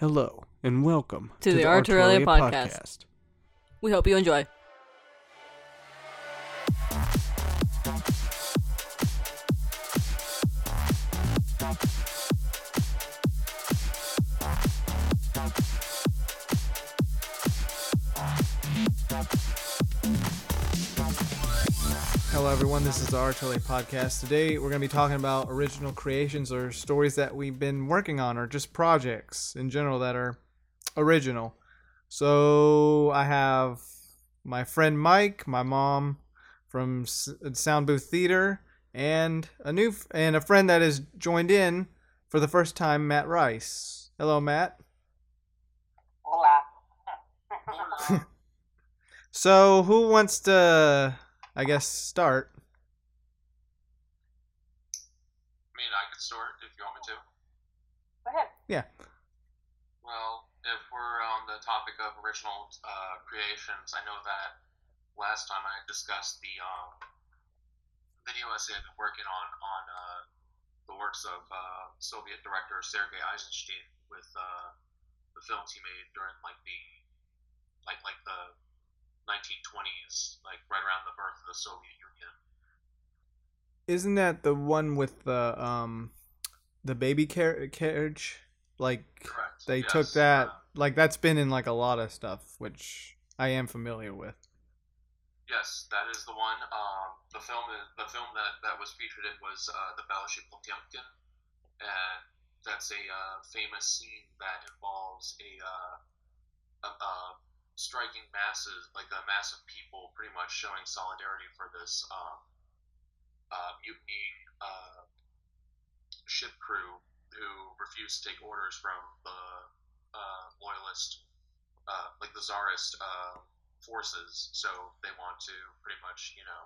Hello and welcome To the Art Aurelia podcast. We hope you enjoy. Everyone. This is the Art podcast. Today, we're going to be talking about original creations or stories that we've been working on, or just projects in general that are original. So, I have my friend Mike, my mom from Sound Booth Theater, and a new f- and a friend that has joined in for the first time, Matt Rice. Hello, Matt. Hola. So, who wants to, I guess, start? I mean, I could start if you want me to. Go ahead. Yeah. Well, if we're on the topic of original uh, creations, I know that last time I discussed the um, video essay I've been working on on uh, the works of uh, Soviet director Sergei Eisenstein with uh, the films he made during like the like like the 1920s, like right around the birth of the Soviet Union. Isn't that the one with the um, the baby car- carriage? Like Correct. they Yes, took that. uh, Like that's been in like a lot of stuff, which I am familiar with. Yes, that is the one. Um, the film, the film that, that was featured in was uh, the Battleship Potemkin, and that's a uh, famous scene that involves a, uh, a, a striking masses, like a mass of people, pretty much showing solidarity for this um, uh, mutinying uh, ship crew who refused to take orders from the uh, loyalist, uh, like the czarist. Uh, forces, so they want to pretty much, you know,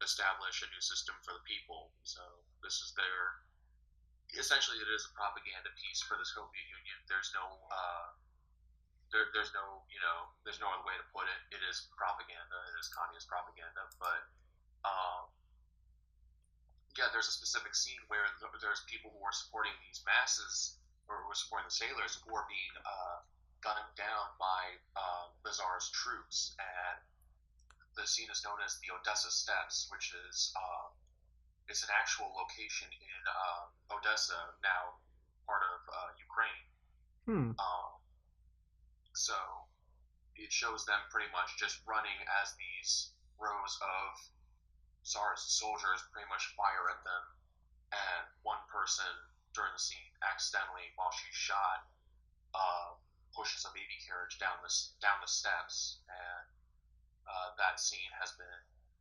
establish a new system for the people. So this is their essentially it is a propaganda piece for the Soviet Union. There's no uh, there, there's no you know there's no other way to put it. It is propaganda. It is communist propaganda. But um, yeah, there's a specific scene where there's people who are supporting these masses or who are supporting the sailors who are being uh, gunned down by um, the Tsar's troops, and the scene is known as the Odessa Steps, which is um, it's an actual location in uh, Odessa, now part of uh, Ukraine. Hmm. Um, so it shows them pretty much just running as these rows of Tsar's soldiers pretty much fire at them, and one person during the scene accidentally, while she's shot, uh, pushes a baby carriage down the down the steps, and uh, that scene has been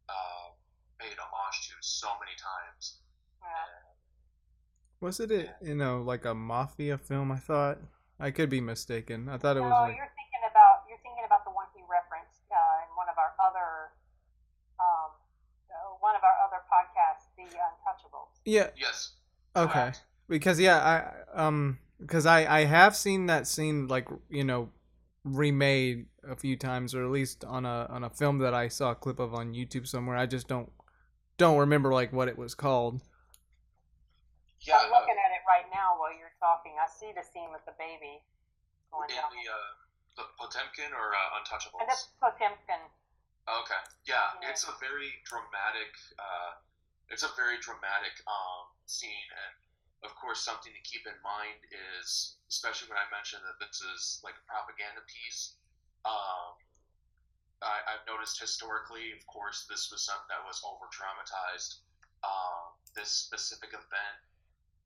uh, paid homage to so many times. Yeah. Was it a, you know like a mafia film? I thought I could be mistaken. I thought it was no, like you're thinking about you're thinking about the one he referenced uh, in one of our other um, uh, one of our other podcasts, The Untouchables. yeah. Yes. Okay. correct. Because yeah, I um because I I have seen that scene like you know remade a few times or at least on a on a film that I saw a clip of on YouTube somewhere. I just don't don't remember like what it was called. Yeah. Right now while you're talking. I see the scene with the baby going in down. the uh, Potemkin or uh, Untouchables. And that's Potemkin. Okay. Yeah, Yeah. it's a very dramatic. Uh, it's a very dramatic um, scene, and of course, something to keep in mind is, especially when I mentioned that this is like a propaganda piece. Um, I, I've noticed historically, of course, this was something that was over dramatized. Um, this specific event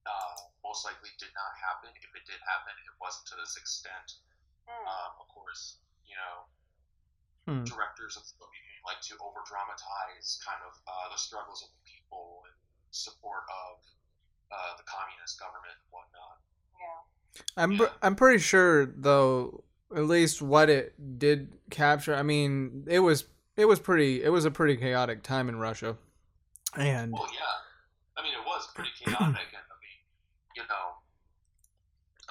uh, most likely did not happen. If it did happen, it wasn't to this extent. Hmm. Um, of course, you know, Hmm. directors of the Soviet Union like to over dramatize kind of uh, the struggles of the people and support of uh, the communist government and whatnot. yeah. I'm Yeah. I'm pretty sure though at least what it did capture. I mean, it was it was pretty it was a pretty chaotic time in Russia. And Well, yeah, I mean it was pretty chaotic, and I mean, you know,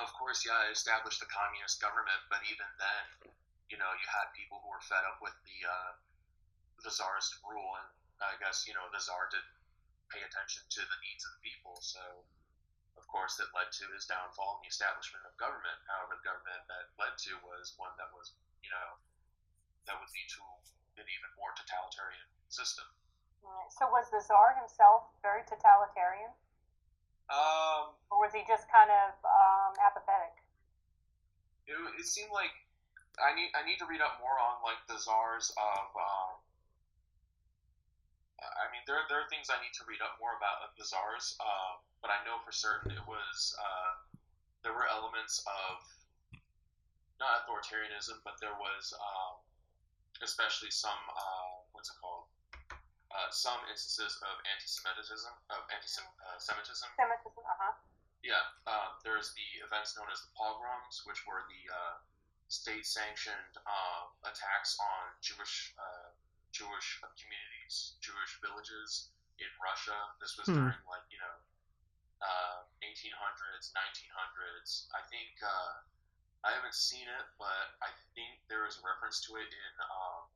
of course, yeah, it established the communist government, but even then, you know, you had people who were fed up with the uh, the czarist rule, and I guess you know the czar didn't pay attention to the needs of the people, so of course, that led to his downfall and the establishment of government. However, the government that led to was one that was, you know, that would lead to an even more totalitarian system. So was the Tsar himself very totalitarian? Um, or was he just kind of um, apathetic? It, it seemed like I need I need to read up more on like the czars of. Um, I mean, there, there are things I need to read up more about the czars, uh, but I know for certain it was uh, there were elements of not authoritarianism, but there was um, especially some uh, what's it called uh, some instances of anti-Semitism, of anti-Semitism. Uh, Semitism, uh-huh. Yeah, uh, there's the events known as the pogroms, which were the uh, state-sanctioned uh, attacks on Jewish uh, Jewish communities, Jewish villages in Russia. This was hmm. during like you know 1800s, uh, 1900s. I think I haven't seen it, but I think there is a reference to it in um,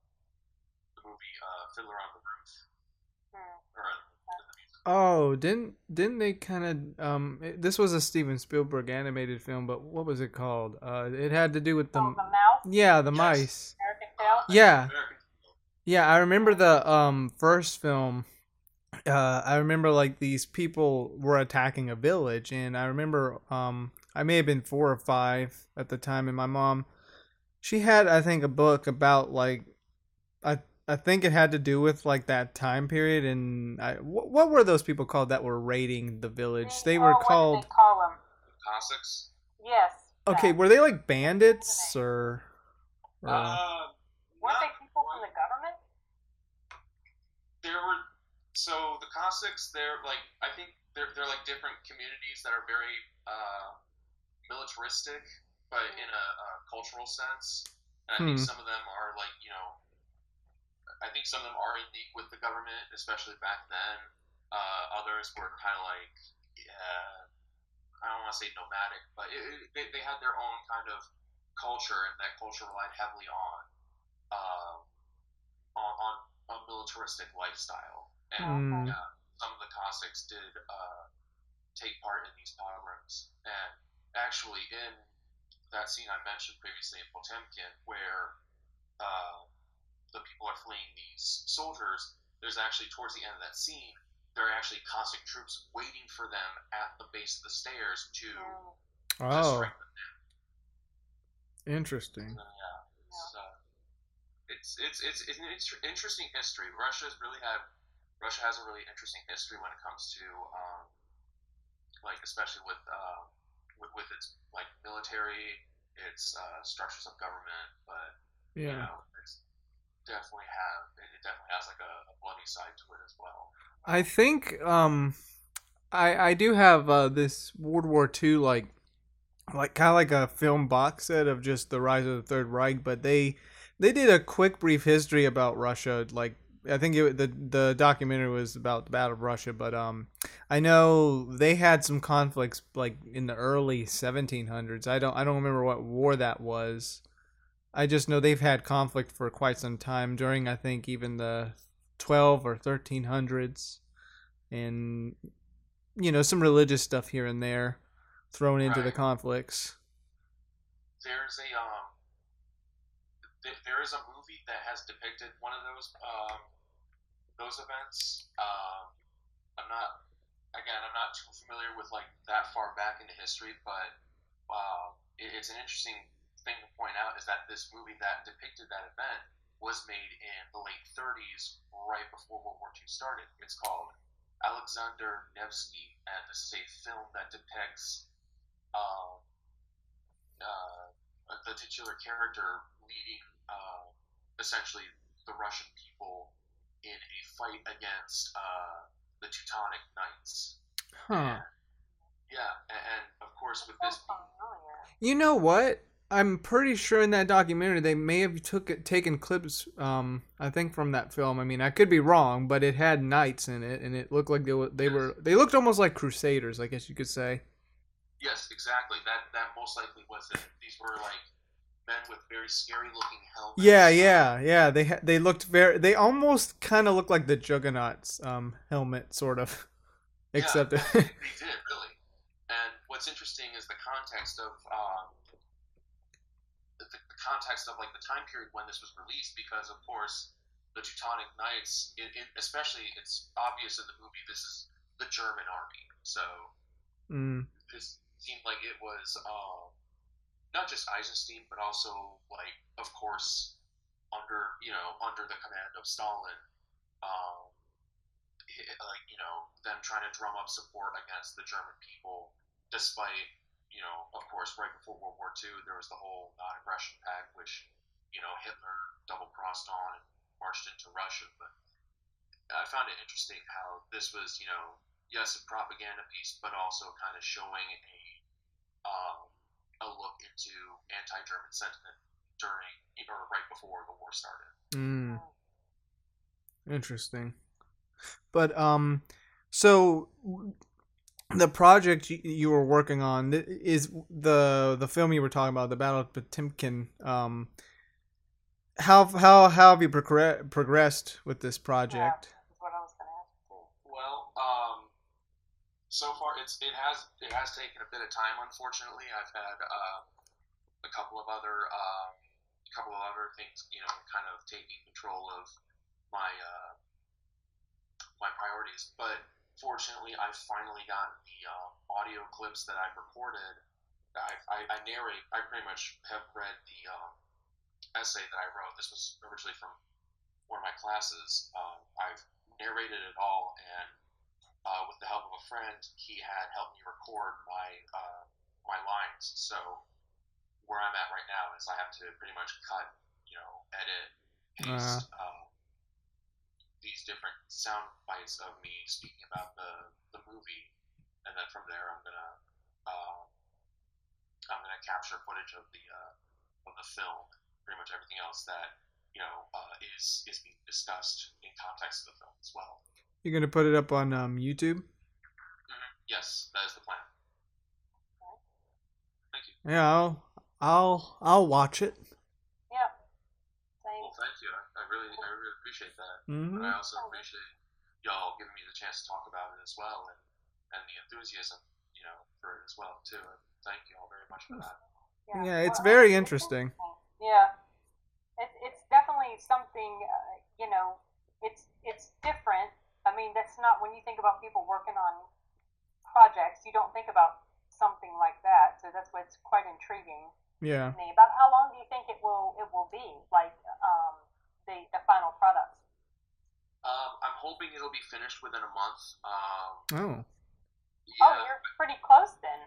movie uh, Fiddler on the Roof. Hmm. Or, Oh, didn't didn't they kind of um? It, this was a Steven Spielberg animated film, but what was it called? Uh, it had to do with the, oh, the mouse. Yeah, the yes. mice. Yeah, yeah. I remember the um first film. Uh, I remember like these people were attacking a village, and I remember um I may have been four or five at the time, and my mom, she had I think a book about like I I think it had to do with like that time period, and I, what, what were those people called that were raiding the village? They were oh, called. What did they call them? Cossacks. Yes. Okay, were they like bandits or? or... Uh, Weren't they people from the government? There were. So the Cossacks, they're like I think they're they're like different communities that are very uh, militaristic, but mm-hmm. in a, a, cultural sense. And I hmm. think some of them are like you know I think some of them are in league with the government, especially back then. Uh, others were kind of like, yeah, I don't want to say nomadic, but it, it, they, they had their own kind of culture, and that culture relied heavily on uh, on, on a militaristic lifestyle. And mm. yeah, some of the Cossacks did uh, take part in these pogroms. And actually, in that scene I mentioned previously in Potemkin, where uh, the people are fleeing these soldiers, there's actually towards the end of that scene, there are actually Cossack troops waiting for them at the base of the stairs to. Oh. To Interesting. So, yeah. So, it's, it's, it's, it's an interesting history. Russia's really had Russia has a really interesting history when it comes to um, like especially with uh, with, with its like military, its uh, structures of government, but yeah. you know, definitely have it definitely has like a, a bloody side to it as well. I think um, I I do have uh, this World War II like like kind of like a film box set of just the rise of the Third Reich, but they they did a quick brief history about Russia. Like I think it, the the documentary was about the Battle of Russia, but um, I know they had some conflicts like in the early 1700s. I don't I don't remember what war that was. I just know they've had conflict for quite some time during I think even the 12 or 1300s and you know some religious stuff here and there thrown into right. the conflicts. There's a um th- there is a movie that has depicted one of those um those events. Um I'm not again I'm not too familiar with like that far back into history, but uh, it, it's an interesting thing to point out is that this movie that depicted that event was made in the late 30s, right before World War II started. It's called Alexander Nevsky, and this is a film that depicts um, uh, the titular character leading uh, essentially the Russian people in a fight against uh, the Teutonic Knights. Huh. And, yeah, and, and, of course with this. You know what? I'm pretty sure in that documentary they may have took it, taken clips. Um, I think from that film. I mean, I could be wrong, but it had knights in it, and it looked like they were they were they looked almost like crusaders, I guess you could say. Yes, exactly. That that most likely was it. These were like men with very scary looking helmets. Yeah, yeah, yeah. They ha- they looked very. They almost kind of looked like the Juggernaut's um helmet, sort of. Except yeah, they did really. And what's interesting is the context of. Um, context of like the time period when this was released, because of course the Teutonic Knights, it, it, especially it's obvious in the movie this is the German army, so Mm. this seemed like it was um, not just Eisenstein, but also like of course under you know under the command of Stalin. Um, like you know them trying to drum up support against the German people, despite you know of course right before World War II there was the whole non-aggression pact, which you know Hitler double crossed on and marched into Russia. But I found it interesting how this was you know yes a propaganda piece, but also kind of showing a um, a look into anti-German sentiment during or right before the war started. Mm. Interesting. But um, so the project you, you were working on is the the film you were talking about, the Battle of Potemkin. Um, how how how have you progre- progressed with this project? That's what I was going to ask too. Well, um, so far it's it has it has taken a bit of time. Unfortunately, I've had uh, a couple of other um, couple of other things, you know, kind of taking control of my uh, my priorities. But fortunately, I've finally got the um, audio clips that I've recorded. I, I, I narrate. I pretty much have read the um, essay that I wrote. This was originally from one of my classes. Um, I've narrated it all, and uh, with the help of a friend, he had helped me record my uh, my lines. So where I'm at right now is I have to pretty much cut, you know, edit, paste uh, these different sound bites of me speaking about the the movie, and then from there I'm gonna uh, I'm gonna capture footage of the uh, of the film, pretty much everything else that you know uh, is is being discussed in context of the film as well. You're gonna put it up on um, YouTube. Yes, that is the plan. Thank you. Yeah, I'll I'll I'll watch it. Yeah. Same. Well, thank you. I, I really, I really appreciate that. hmm And I also appreciate y'all giving me the chance to talk about it as well, and and the enthusiasm, you know, for it as well too. And thank you all very much for that. Yeah, it's Well, very it's interesting. Yeah, it, it's definitely something. Uh, you know, it's it's different. I mean, that's not when you think about people working on projects. You don't think about something like that. So that's what's quite intriguing Yeah. me. About how long do you think it will it will be? Like um, the the final product. Um, I'm hoping it'll be finished within a month. Um, Oh. yeah. Oh, you're pretty close then.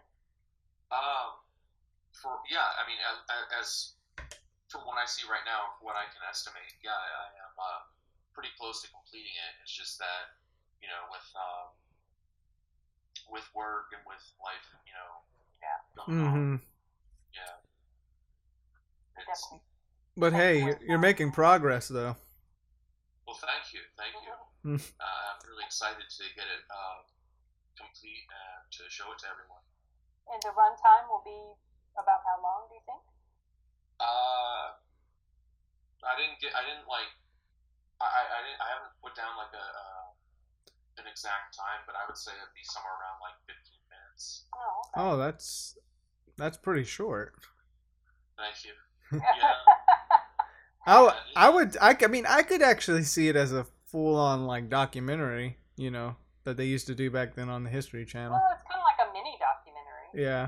Um, for yeah, I mean, as, as from what I see right now, what I can estimate, yeah, I, I am uh, pretty close to completing it. It's just that you know, with um, with work and with life, you know, Yeah. going on, hmm yeah. It's, Definitely. But hey, you're, you're making progress though. well, thank you, thank you. Mm. uh, I'm really excited to get it uh, complete and to show it to everyone. And the runtime will be about how long? Do you think? Uh, I didn't get. I didn't like. I I, I didn't. I haven't put down like a uh, an exact time, but I would say it'd be somewhere around like 15 minutes. Oh. Okay. Oh, that's that's pretty short. Thank you. Yeah. I, w- I would I, I mean I could actually see it as a full on like documentary, you know, that they used to do back then on the History Channel. well, it's kind of like a mini documentary. Yeah.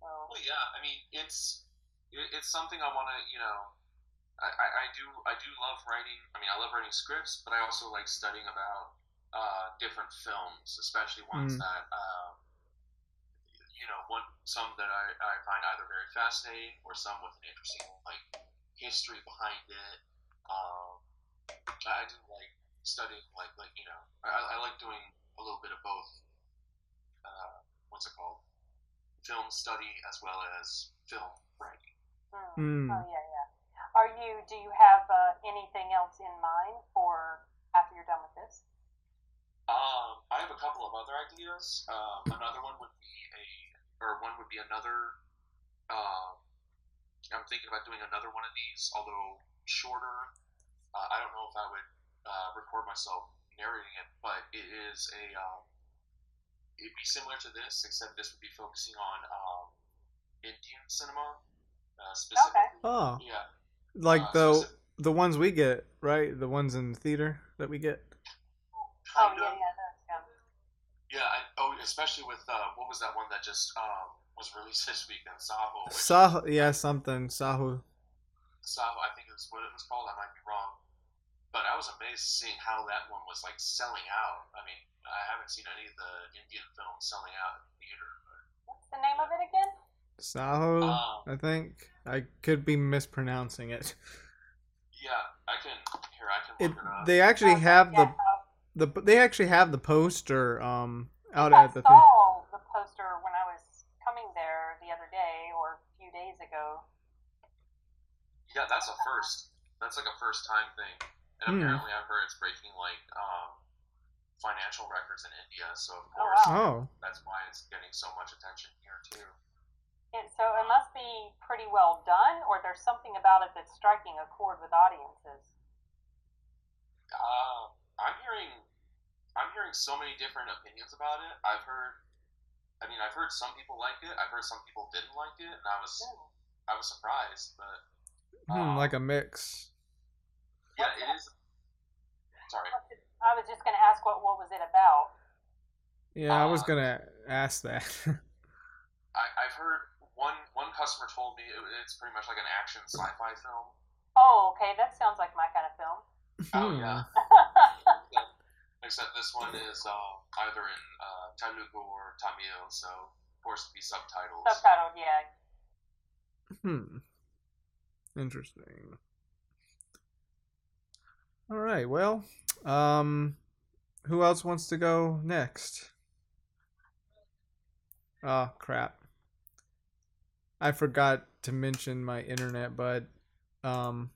So. Well, yeah. I mean, it's it, it's something I want to. You know, I, I, I do I do love writing. I mean, I love writing scripts, but I also like studying about uh, different films, especially ones Mm. that. Um, you know, one some that I, I find either very fascinating or some with an interesting like history behind it. Um, I do like studying like like you know I, I like doing a little bit of both. Uh, what's it called? Film study as well as film writing. Hmm. Mm. Oh yeah, yeah. Are you? Do you have uh, anything else in mind for after you're done with this? Um, I have a couple of other ideas. Um, another one would be a, or one would be another. Um, I'm thinking about doing another one of these, although shorter. Uh, I don't know if I would uh, record myself narrating it, but it is a. Um, it'd be similar to this, except this would be focusing on um, Indian cinema. uh, specifically. Okay. Oh, Yeah. like Uh, the specific- the ones we get, right? The ones in the theater that we get. Oh yeah, of. yeah, that's yeah. Yeah, I, oh, especially with uh, what was that one that just um, was released this weekend? Saaho. which- Sah, yeah, something Sahu. Saaho, I think is what it was called. I might be wrong, but I was amazed seeing how that one was like selling out. I mean, I haven't seen any of the Indian films selling out in the theater. But, What's the name of it again? Sahu, um, I think. I could be mispronouncing it. yeah, I can. Here, I can It look it up. Okay, they actually have yeah, the the they actually have the poster um out I at the theater. saw the poster when I was coming there the other day or a few days ago. Yeah, that's a first. That's like a first time thing. And Hmm. apparently, I've heard it's breaking like um, financial records in India. So of Oh, course, wow. Oh, that's why it's getting so much attention here too. It, so it must be pretty well done, or there's something about it that's striking a chord with audiences. Uh, I'm hearing, I'm hearing so many different opinions about it. I've heard, I mean, I've heard some people like it. I've heard some people didn't like it, and I was, I was surprised. But hmm, Um, like a mix. yeah, it is. Sorry. I was just going to ask what what was it about? Yeah, I was uh, gonna ask that. I, I've heard one one customer told me it, it's pretty much like an action sci-fi film. Oh, okay, that sounds like my kind of film. Oh Hmm. yeah. Except this one is uh, either in uh, Telugu or Tamil, so of course it'd be subtitles. Subtitled, yeah. Hmm. Interesting. All right. Well, um, who else wants to go next? Oh crap! I forgot to mention my internet, but um, Your what?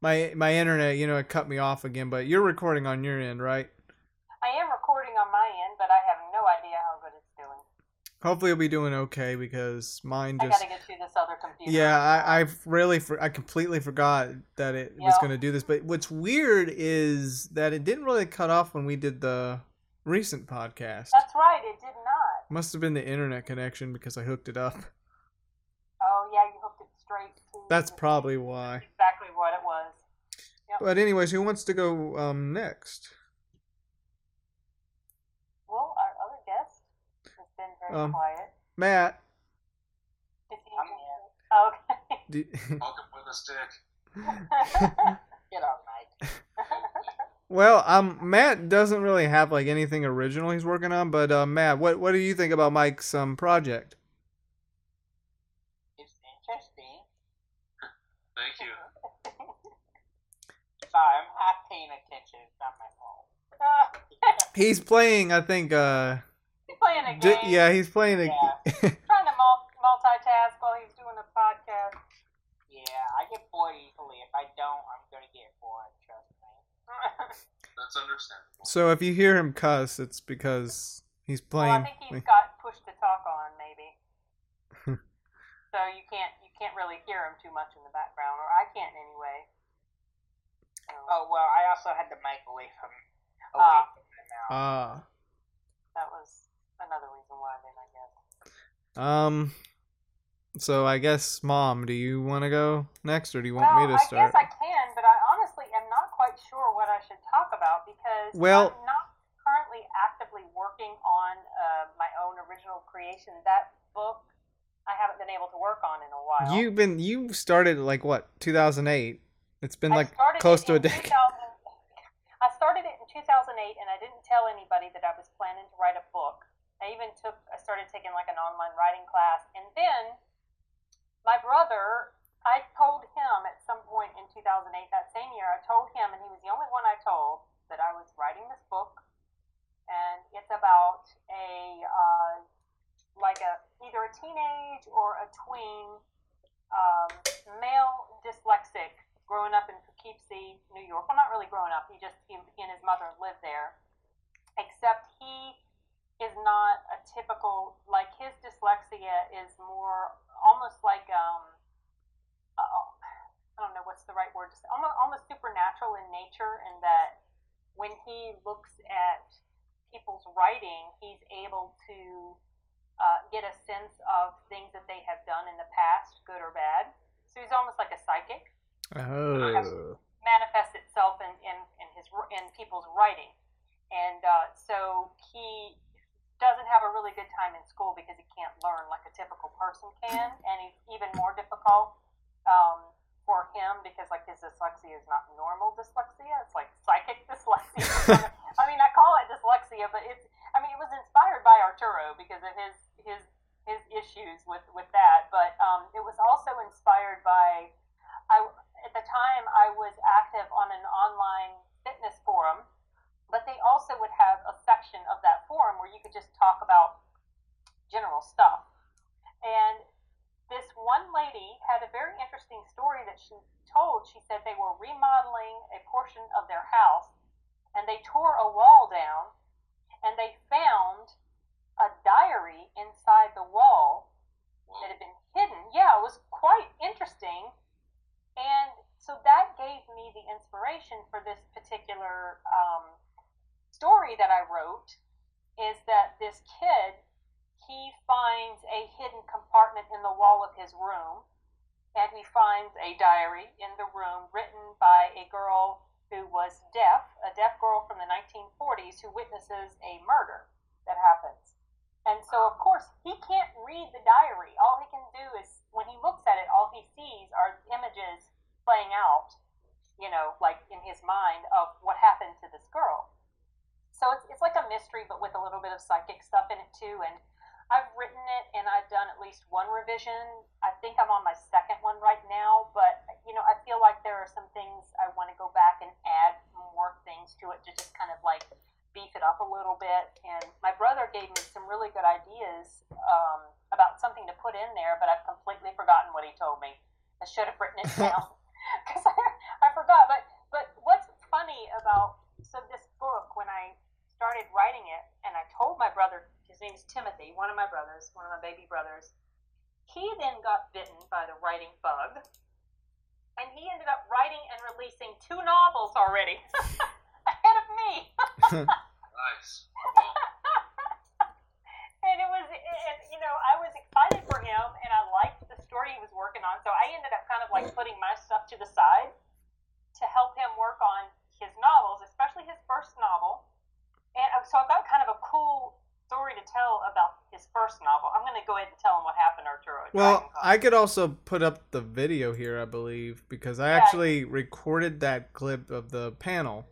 My my internet, you know, it cut me off again. But you're recording on your end, right? I am recording on my end, but I have no idea how good it's doing. Hopefully, it'll be doing okay because mine I just gotta get to this other computer. Yeah, I, I've really, for, I completely forgot that it was going to do this. But what's weird is that it didn't really cut off when we did the recent podcast. That's right, it did not. Must have been the internet connection because I hooked it up. Oh, yeah, you hooked it straight to. That's probably why. exactly was. But anyways, who wants to go um, next? Well, our other guest has been very Um, quiet. Matt. Is he I'm here. Okay. Do, Welcome with a stick. Get on, Mike. well, um, Matt doesn't really have like anything original he's working on. But uh, Matt, what what do you think about Mike's um project? It's interesting. Thank you. Sorry, I'm half paying attention. It's not my fault. He's playing, I think. uh He's playing a di- game. Yeah, he's playing a. Trying to mul- multitask while he's doing a podcast. Yeah, I get bored easily. If I don't, I'm gonna get bored. Trust me. That's understandable. So if you hear him cuss, it's because he's well, I think he's got push to talk on, maybe. so you can't you can't really hear him too much in the background, or I can't anyway. So, Oh well, I also had the mic away from away Ah. from my mouth. Ah. that was another reason why. Then I guess. Um. So I guess, Mom, do you want to go next, or do you want well, me to start? I guess I can, but I honestly am not quite sure what I should talk about because Well- I'm not currently actively working on uh, my own original creation. That book I haven't been able to work on in a while. You've been you started like what 2008. It's been like close to a decade. I started it in 2008, and I didn't tell anybody that I was planning to write a book. I even took, I started taking like an online writing class, and then my brother, I told him at some point in 2008, that same year, I told him, and he was the only one I told that I was writing this book, and it's about a uh, like a either a teenage or a tween um, male dyslexic growing up in Poughkeepsie, New York. Well, not really growing up. He just he, he and his mother lived there. Except he is not a typical like his dyslexia is more almost like um uh, I don't know what's the right word. Just almost almost supernatural in nature, in that when he looks at people's writing, he's able to uh, get a sense of things that they have done in the past, good or Oh. manifests itself in, in, in his in people's writing, and uh, so he doesn't have a really good time in school because he can't learn like a typical person can, and he's even more difficult um, for him because like his dyslexia is not normal dyslexia; it's like psychic dyslexia. I mean, I call it dyslexia, but it's I mean, it was inspired by Arturo because of his his his issues with with that, but um, it was also inspired by I at the time I was active on an online fitness forum, but they also would have a section of that forum where you could just talk about general stuff. And this one lady had a very interesting story that she told. She said they were remodeling a portion of their house and they tore a wall down and they found a diary inside the wall that had been hidden. Yeah, it was quite interesting. And so that gave me the inspiration for this particular um, story that I wrote is that this kid he finds a hidden compartment in the wall of his room and he finds a diary in the room written by a girl who was deaf, a deaf girl from the 1940s who witnesses a murder that happens. And so, of course, he can't read the diary. All he can do is, when he looks at it, all he sees are images playing out, you know, like in his mind of what happened to this girl. So it's, it's like a mystery, but with a little bit of psychic stuff in it too. And I've written it and I've done at least one revision. I think I'm on my second one right now, but you know, I feel like there are some things I want to go back and add more things to it to just kind of like beef it up a little bit. And my brother gave me some really good ideas um, about something to put in there, but I've completely forgotten what he told me. I should have written it down because I, I forgot. But but what's funny about so this book when I started writing it and I told my brother his name is Timothy, one of my brothers, one of my baby brothers. He then got bitten by the writing bug, and he ended up writing and releasing two novels already me. nice. And it was, and, you know, I was excited for him, and I liked the story he was working on. So I ended up kind of like putting my stuff to the side to help him work on his novels, especially his first novel. And uh, so I've got kind of a cool story to tell about his first novel. I'm going to go ahead and tell him what happened, Arturo. Well, I could also put up the video here, I believe, because I Yeah. actually recorded that clip of the panel.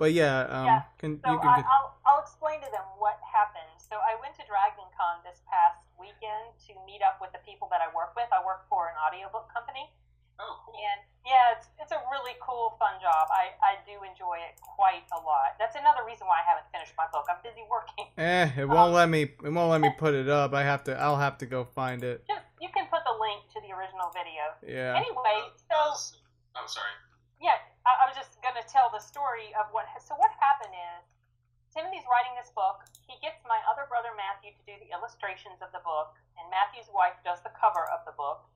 But yeah, um, Yeah, can So you can I, I'll, I'll explain to them what happened. So I went to Dragon Con this past weekend to meet up with the people that I work with. I work for an audiobook company. oh, cool. And yeah, it's, it's a really cool, fun job. I, I do enjoy it quite a lot. That's another reason why I haven't finished my book. I'm busy working. Eh, it won't Um, let me. It won't let me put it up. I have to. I'll have to go find it. Just you can put the link to the original video. Yeah. Anyway, so I'm sorry. yeah, I, I was just gonna tell the story of what. So what happened is Timothy's writing this book. He gets my other brother Matthew to do the illustrations of the book, and Matthew's wife does the cover of the book.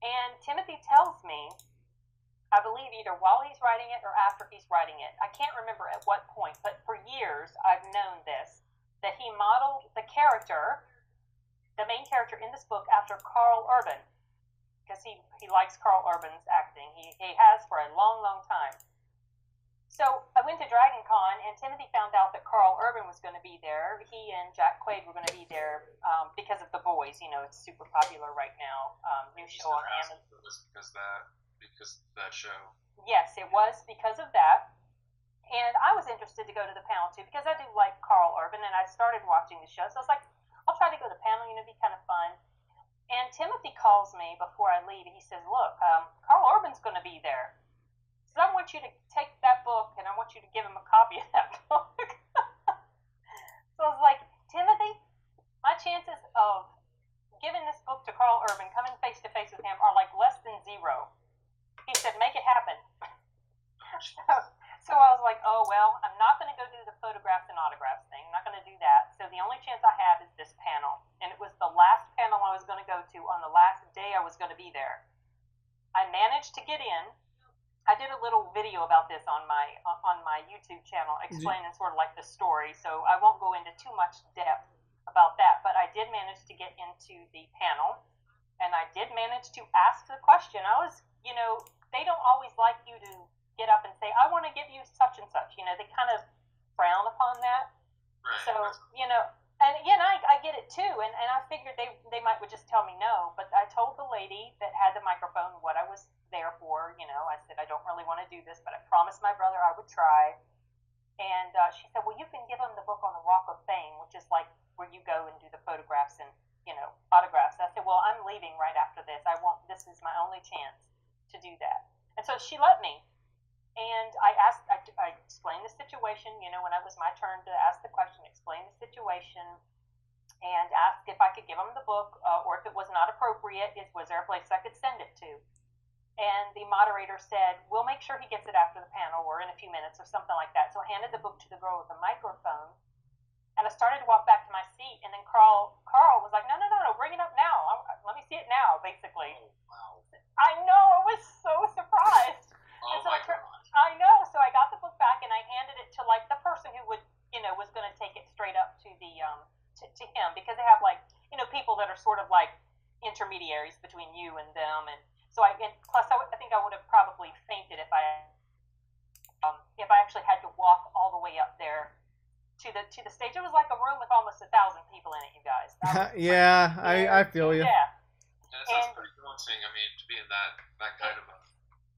And Timothy tells me, I believe either while he's writing it or after he's writing it. I can't remember at what point, but for years I've known this that he modeled the character, the main character in this book, after Karl Urban because he, he likes Karl Urban's acting. He, he has for a long, long time. So I went to Dragon Con, and Timothy found out that Karl Urban was going to be there. He and Jack Quaid were going to be there um, because of The Boys. You know, it's super popular right now. Um, new show on Amazon. for because that because that show. Yes, it was because of that. And I was interested to go to the panel too because I do like Karl Urban, and I started watching the show. So I was like, I'll try to go to the panel. You know, it'd be kind of fun. And Timothy calls me before I leave, and he says, "Look, um, Karl Urban's going to be there. So I want you to take that book, and I want you to give him a copy of that book." so I was like, Timothy, my chances of giving this book to Karl Urban, coming face to face with him, are like less than zero. He said, "Make it happen." so, so I was like, "Oh well, I'm not going to go do the photographs and autographs thing. I'm not going to do that. So the only chance I have is this panel, and it was the last panel I was going to go to on the last day I was going to be there. I managed to get in. I did a little video about this on my uh, on my YouTube channel, mm-hmm. explaining sort of like the story. So I won't go into too much depth about that, but I did manage to get into the panel, and I did manage to ask the question. I was, you know, they don't always like you to get up and say, I want to give you such and such. You know, they kind of frown upon that. Right. So, you know, and again, I, I get it too. And, and I figured they, they might would just tell me no. But I told the lady that had the microphone what I was there for. You know, I said, I don't really want to do this, but I promised my brother I would try. And uh, she said, Well, you can give him the book on the Walk of Fame, which is like where you go and do the photographs and, you know, autographs. I said, Well, I'm leaving right after this. I won't, this is my only chance to do that. And so she let me. And I asked, I, I explained the situation, you know, when it was my turn to ask the question, explain the situation, and asked if I could give him the book, uh, or if it was not appropriate, is was there a place I could send it to? And the moderator said, "We'll make sure he gets it after the panel, or in a few minutes, or something like that." So I handed the book to the girl with the microphone, and I started to walk back to my seat, and then Karl, Karl was like, "No, no, no, no, bring it up now. I, let me see it now." Basically, Oh, wow. I know I was so surprised. Oh And so my I tr- god. I know. So I got the book back and I handed it to like the person who would, you know, was going to take it straight up to the um to, to him because they have like you know people that are sort of like intermediaries between you and them and so I and plus I, think I would have probably fainted if I um if I actually had to walk all the way up there to the to the stage. It was like a room with almost a thousand people in it, you guys. I was yeah, I, I feel you. Yeah. Yeah, it sounds And- pretty daunting. I mean, to be in that that kind of a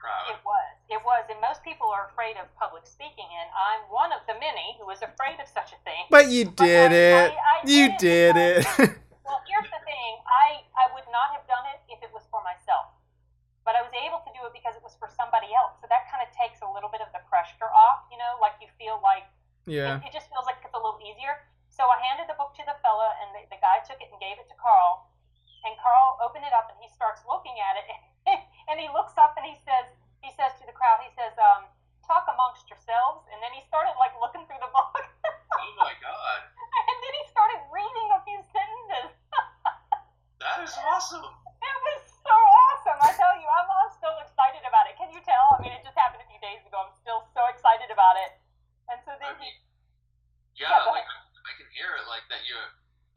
crowd. It was. It was. And most people are afraid of public speaking, and I'm one of the many who is afraid of such a thing. But you But did I- it. I- I You did did it it. Well, here's the thing. I, I would not have done it if it was for myself. But I was able to do it because it was for somebody else. So that kind of takes a little bit of the pressure off, you know, like you feel like yeah. it, it just feels like it's a little easier. So I handed the book to the fella, and the, the guy took it and gave it to Karl. And Karl opened it up, and he starts looking at it, and he looks up and he says, he says to the crowd, he says, um, "Talk amongst yourselves." And then he started like looking through the book, Oh my god. and then he started reading a few sentences. That is awesome. It was so awesome. I tell you, I'm, I'm still excited about it. Can you tell? I mean, it just happened a few days ago. I'm still so excited about it. And so I then he, yeah, Yeah, like I can hear it, like that you,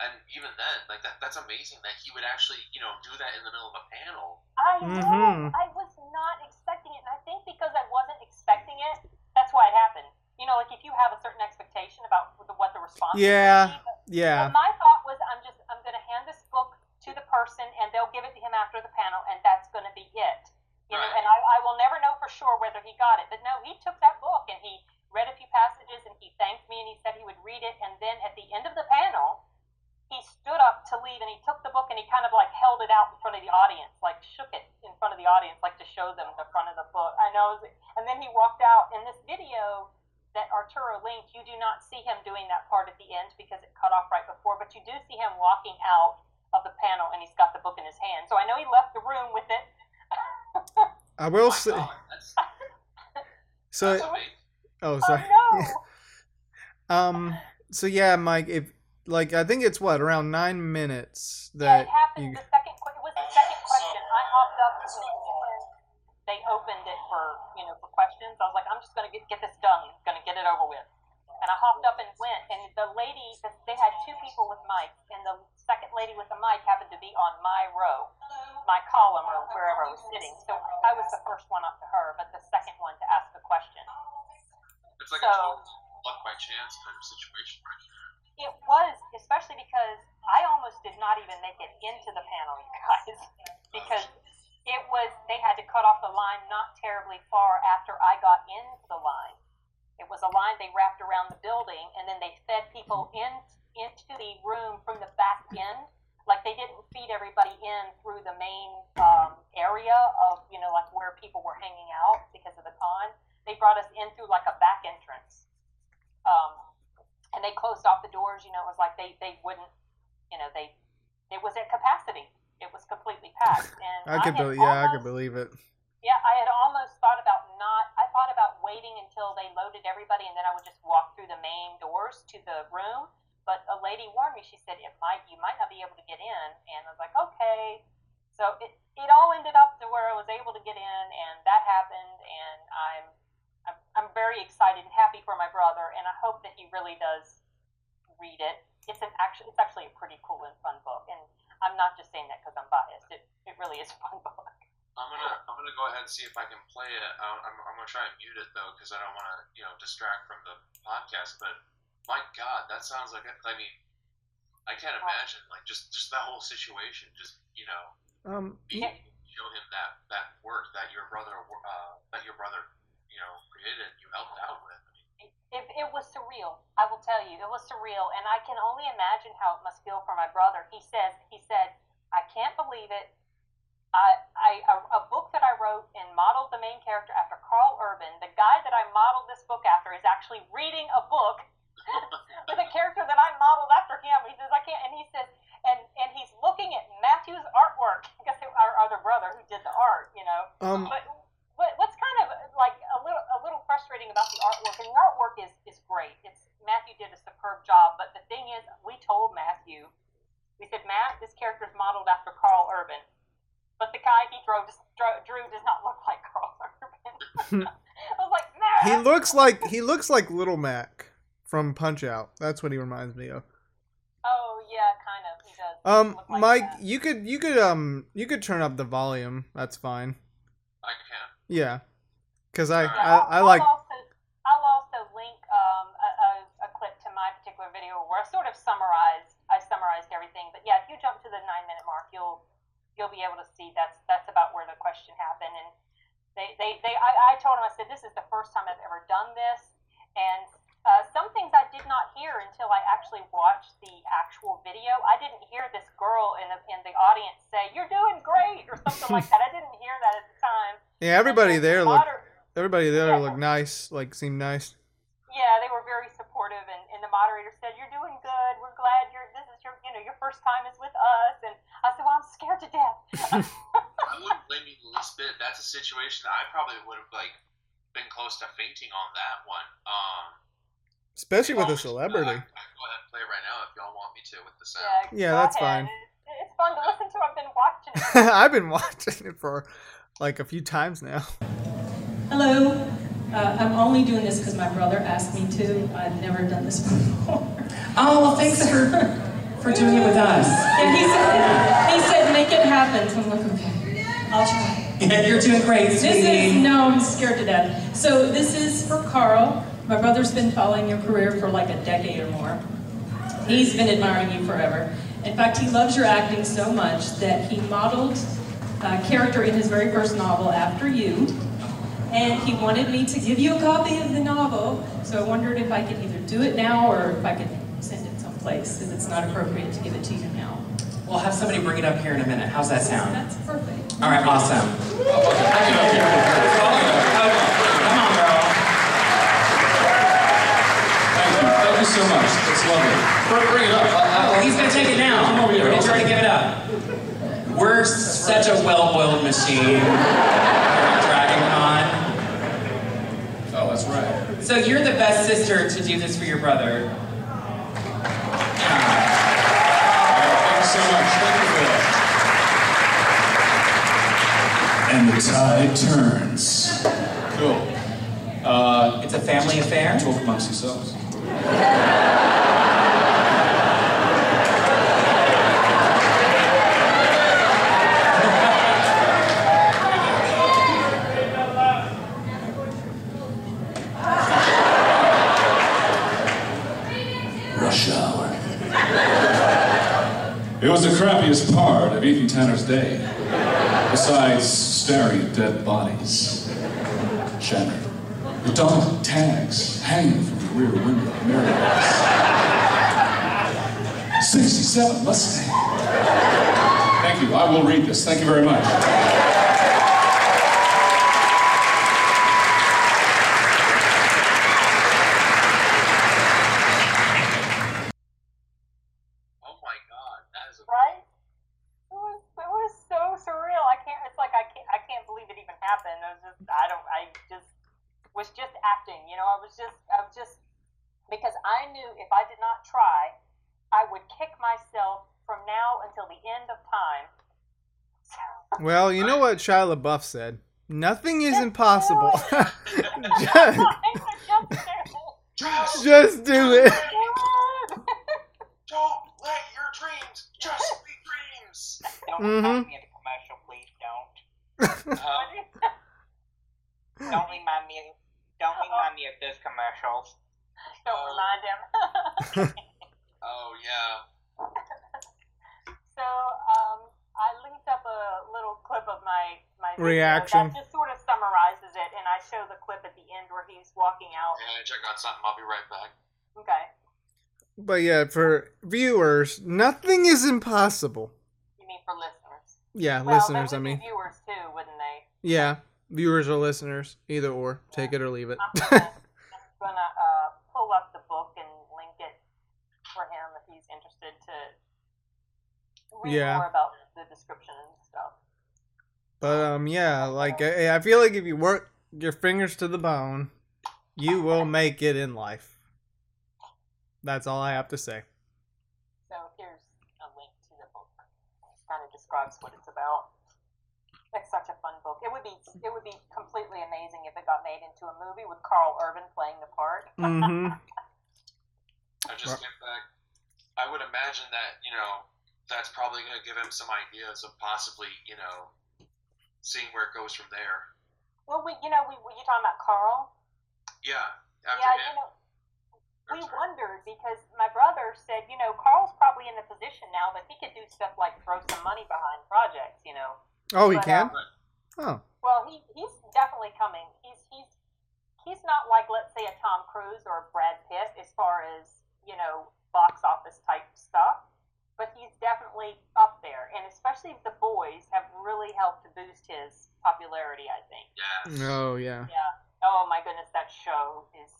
and even then, like that. That's amazing that he would actually, you know, do that in the middle of a panel. I know. Mhm. I was not expecting it. And I think because I wasn't expecting it, that's why it happened. You know, like if you have a certain expectation about the, what the response Yeah. is going be. Yeah. my thought was, I'm just, I'm going to hand this book to the person and they'll give it to him after the panel and that's going to be it. You know, and I, I will never know for sure whether he got it. But no, he took that book and he read a few passages and he thanked me and he said he would read it. And then at the end of the panel, he stood up to leave and he took the book and he kind of like held it out in front of the audience, like shook it in front of the audience, like to show them the front of the book. I know. And then he walked out. In this video that Arturo linked, you do not see him doing that part at the end because it cut off right before, but you do see him walking out of the panel and he's got the book in his hand. So I know he left the room with it. I will my say. God, that's, So. that's amazing. Oh, oh sorry. no! Um. So yeah, Mike. If like I think it's what around nine minutes Yeah, that it happened. you. The second, que- it was the second question. I hopped up and they opened it for you know for questions. I was like, I'm just gonna get get this done, gonna get it over with. And I hopped up and went. And the lady, they had two people with mics, and the second lady with the mic happened to be on my row, my column, or wherever I was sitting. So I was the first one up to her, but the second one to ask the question. It's like So- a total luck by chance kind of situation right here. It was, especially because I almost did not even make it into the panel, you guys, because it was they had to cut off the line not terribly far after I got into the line. It was a line they wrapped around the building, and then they fed people in into the room from the back end. Like they didn't feed everybody in through the main um, area of you know like where people were hanging out because of the con. They brought us in through like a back entrance. Um, and they closed off the doors. You know, it was like they they wouldn't, you know, they it was at capacity. It was completely packed, and I could believe. Yeah, I could believe it. Yeah, I had almost thought about not. I thought about waiting until they loaded everybody, and then I would just walk through the main doors to the room. But a lady warned me. She said it might you might not be able to get in, and I was like, okay. So it it all ended up to where I was able to get in, and that happened, and I'm I'm, I'm very excited and happy for my brother, and I hope that he really does read it. It's an actually it's actually a pretty cool and fun book, and I'm not just saying that because I'm biased. It it really is a fun book. I'm gonna I'm gonna go ahead and see if I can play it. I'm, I'm, I'm gonna try and mute it though because I don't want to you know distract from the podcast. But my God, that sounds like I mean I can't imagine like just just that whole situation. Just you know Um, being able to show him that that work that your brother uh, that your brother you know created and you helped out with. I mean, it, it was surreal. I will tell you, it was surreal, and I can only imagine how it must feel for my brother. He says, he said, I can't believe it. I, I a, a book that I wrote and modeled the main character after Karl Urban. The guy that I modeled this book after is actually reading a book with a character that I modeled after him. He says, I can't, and he says, and and he's looking at Matthew's artwork. I guess our other brother who did the art, you know. um, But what, what's kind of like a little a little frustrating about the artwork, and the artwork is is great. It's Matthew did a superb job, but the thing is, we told Matthew, we said, Matt, this character is modeled after Karl Urban, but the guy he drew drew, drew does not look like Karl Urban. I was like, Matt. he looks like he looks like Little Mac from Punch Out. That's what he reminds me of. Oh yeah, kind of. He does. Um, like Mike, that. you could you could um you could turn up the volume. That's fine. I can. Yeah, because I, Yeah, I I'll, I like I'll also, I'll also link um, a, a, a clip to my particular video I summarized. I summarized everything. But yeah, if you jump to the nine minute mark, you'll you'll be able to see that's that's about where the question happened. And they they, they I, I told them I said this is the first time I've ever done this, and uh, some things I did not hear until I actually watched the actual video. I didn't hear this girl in the in the audience say "You're doing great" or something like that. I didn't hear that at the time. yeah. Everybody there the looked everybody there Yeah. looked nice. Like seemed nice. Yeah, they were very supportive, and, and the moderator said, "You're doing good. We're glad you're. This is your, you know, your first time is with us." And I said, "Well, I'm scared to death." I wouldn't blame you the least bit. That's a situation that I probably would have like been close to fainting on that one. Um, Especially with a celebrity. I, I can go ahead and play it right now if y'all want me to with the sound. yeah, Yeah, that's ahead. fine. It- It's fun to listen to. I've been watching it. I've been watching it for like a few times now. Hello. Uh, I'm only doing this because my brother asked me to. I've never done this before. Oh, well, thanks for for doing it with us. And he said, he said, make it happen. So I'm like, okay, I'll try. Yeah, you're doing great, This is, no, I'm scared to death. So this is for Karl. My brother's been following your career for like a decade or more. He's been admiring you forever. In fact, he loves your acting so much that he modeled a character in his very first novel after you. And he wanted me to give you a copy of the novel. So I wondered if I could either do it now or if I could send it someplace, because it's not appropriate to give it to you now. We'll have somebody bring it up here in a minute. How's that sound? That's perfect. All right, awesome. Come on, girl. Thank you. Thank you so much. It's lovely. Bring, bring it up. I, I, Well, he's gonna take it now. Come over here. He's ready to give it up. We're such a well-oiled machine here at Dragon Oh, that's right. So you're the best sister to do this for your brother. Yeah. Thank you so much. Thank you for that. And the tide turns. Cool. Uh, It's a family affair. talk amongst yourselves. Rush hour. It crappiest part of Ethan Tanner's day, besides staring at dead bodies. Shattered. The dog tags hanging from the rear window of Maryland's 67 Mustang. Thank you. I will read this. Thank you very much. Oh my god, that is a right? It was, it was so surreal. I can't. It's like I can't. I can't believe it even happened. I was just. I don't. I just was just acting. You know. I was just. I was just because I knew if I did not try, I would kick myself from now until the end of time. Well, you know what Shia LaBeouf said. Nothing is impossible. just, just, just do it. Don't let your dreams just be dreams. Don't Mhm. mm me in a commercial, please don't. Um, Don't remind me. Don't remind me of those commercials. Don't Oh. remind him. oh yeah. so um, I linked up a little clip of my my video Reaction. that just sort of summarizes it, and I show the clip at the end where he's walking out. Yeah, check out something. I'll be right back. Okay, But yeah, for viewers, nothing is impossible. you mean for listeners? Yeah, Well, listeners, they I would be mean. viewers too, wouldn't they? Yeah, viewers or listeners, either or. Take it or leave it. I'm gonna, I'm gonna uh, pull up the book and link it for him if he's interested to read Yeah. more about the description and stuff. But um, yeah, like I, I feel like if you work your fingers to the bone, you will make it in life. That's all I have to say. So here's a link to the book. It kind of describes what it's about. It's such a fun book. It would be it would be completely amazing if it got made into a movie with Karl Urban playing the part. Mm-hmm. I just get back. I would imagine that you know that's probably going to give him some ideas of possibly you know seeing where it goes from there. Well, we you know we were you talking about Karl? Yeah. After yeah, him. you know we wondered because my brother said you know Karl's probably in the position now that he could do stuff like throw some money behind projects. You know. Oh, he But, can. um, Oh, Well, he he's definitely coming. He's he's he's not like let's say a Tom Cruise or a Brad Pitt as far as you know box office type stuff, but he's definitely up there, and especially the boys have really helped to boost his popularity. I think. Yeah. oh yeah. Yeah. Oh my goodness, that show is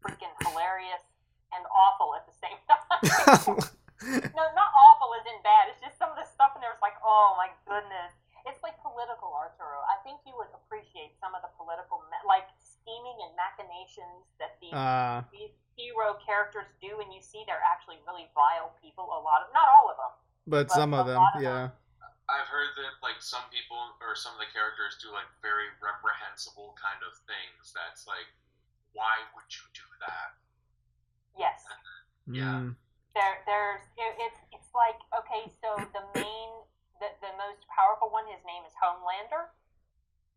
freaking hilarious and awful at the same time. no, not awful as in bad. It's just some of the stuff in there is like, oh my goodness. It's like political, Arturo. I think you would appreciate some of the political, ma- like scheming and machinations that these, uh, these hero characters do, and you see they're actually really vile people. A lot of, not all of them. but But some of them, lot of yeah. I've heard that like some people or some of the characters do like very reprehensible kind of things. That's like, why would you do that? Yes. Yeah. Mm. there there's it, it's it's like okay so the main the, the most powerful one his name is homelander.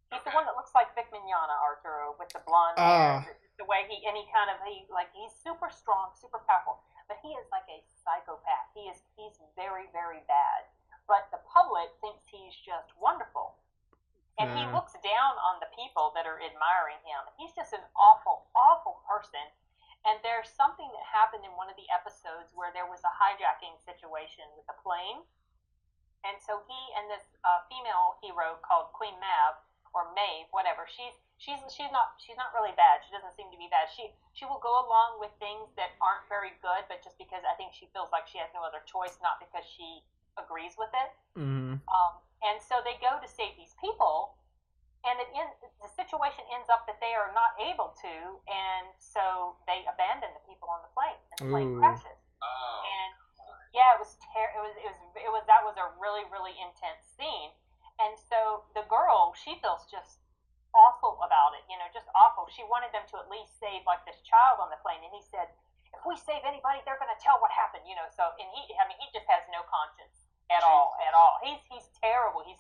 He's the one that looks like vic mignogna arturo with the blonde hair the, the way he and he kind of he like he's super strong super powerful but he is like a psychopath. He is he's very very bad. But the public thinks he's just wonderful. And he looks down on the people that are admiring him. He's just an awful awful person and there's something that happened in one of the episodes where there was a hijacking situation with a plane. And so he and this uh, female hero called Queen Mav or Maeve, whatever. She's she's she's not she's not really bad. She doesn't seem to be bad. She she will go along with things that aren't very good, but just because I think she feels like she has no other choice, not because she agrees with it. Mm. Um, and so they go to save these people, and it in, the situation ends up that they are not able to, and so they abandon the people on the plane, and the plane Ooh. crashes. Yeah, it was ter- it was it was it was that was a really really intense scene, and so the girl she feels just awful about it, you know, just awful. She wanted them to at least save like this child on the plane, and he said, if we save anybody, they're going to tell what happened, you know. So and he, I mean, he just has no conscience at all, at all. He's he's terrible. He's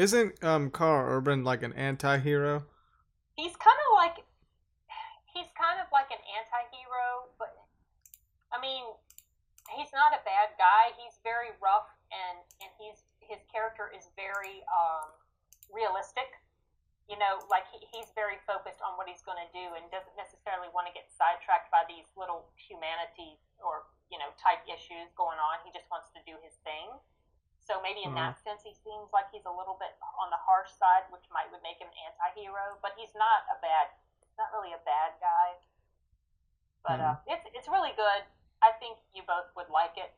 Isn't um Karl Urban like an anti-hero? He's kind of like he's kind of like an anti-hero, but I mean, he's not a bad guy. He's very rough and and he's his character is very um, realistic. You know, like he, he's very focused on what he's going to do and doesn't necessarily want to get sidetracked by these little humanity or you know type issues going on. He just wants to do his thing. So maybe in that sense, he seems like he's a little bit on the harsh side, which might would make him an anti-hero. But he's not a bad, not really a bad guy. But uh, it's it's really good. I think you both would like it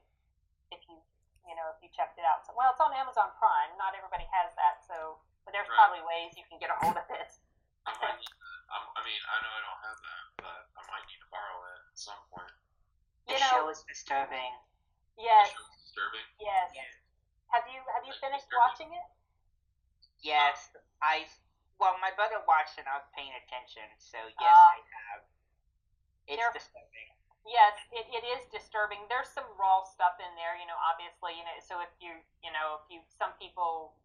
if you you know if you checked it out. So, well, it's on Amazon Prime. Not everybody has that, so but there's Right. probably ways you can get a hold of it. I might need. I'm, I mean, I know I don't have that, but I might need to borrow it at some point. The You show is disturbing. yes, The show's disturbing. yes. Yeah. Have you have you finished watching it? Yes, I. Well, my brother watched it and I was paying attention, so yes, Ah. I have. It's There- disturbing. Yes, it, it is disturbing. There's some raw stuff in there, you know, obviously, you know, so if you, you know, if you, some people,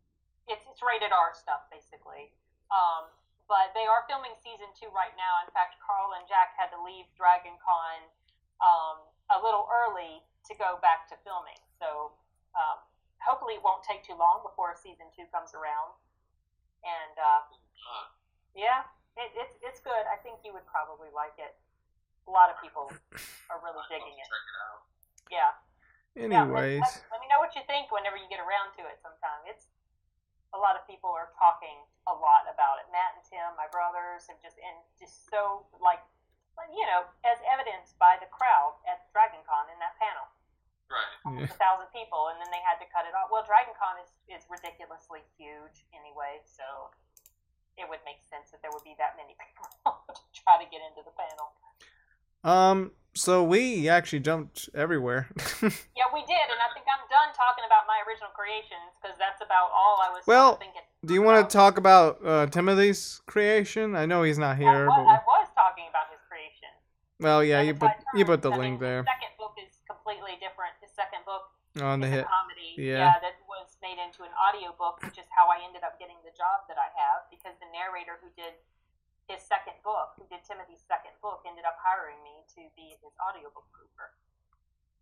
it's, it's rated R stuff, basically. Um, but they are filming season two right now. In fact, Karl and Jack had to leave Dragon Con um, a little early to go back to filming. So um, hopefully it won't take too long before season two comes around. And uh, yeah, it, it's, it's good. I think you would probably like it. A lot of people are really digging it. check it out. Yeah. Yeah, let- Anyways, let, let me know what you think whenever you get around to it sometime. It's a lot of people are talking a lot about it. Matt and Tim, my brothers, have just and just so like you know, as evidenced by the crowd at DragonCon in that panel. Right. yeah. A thousand people and then they had to cut it off. Well DragonCon is, is ridiculously huge anyway, so it would make sense that there would be that many people to try to get into the panel. Um, so we actually jumped everywhere. Yeah, we did, and I think I'm done talking about my original creations because that's about all I was Well, thinking. Do you want to talk about uh, Timothy's creation? I know he's not I here, but... I was talking about his creation. well, yeah, you put you put the I link mean, there His second book is completely different. His second book on the hit. comedy. yeah. that was made into an audiobook, which is how I ended up getting the job that I have because the narrator who did his second book, who did Timothy's second book, ended up hiring me to be his audiobook grouper.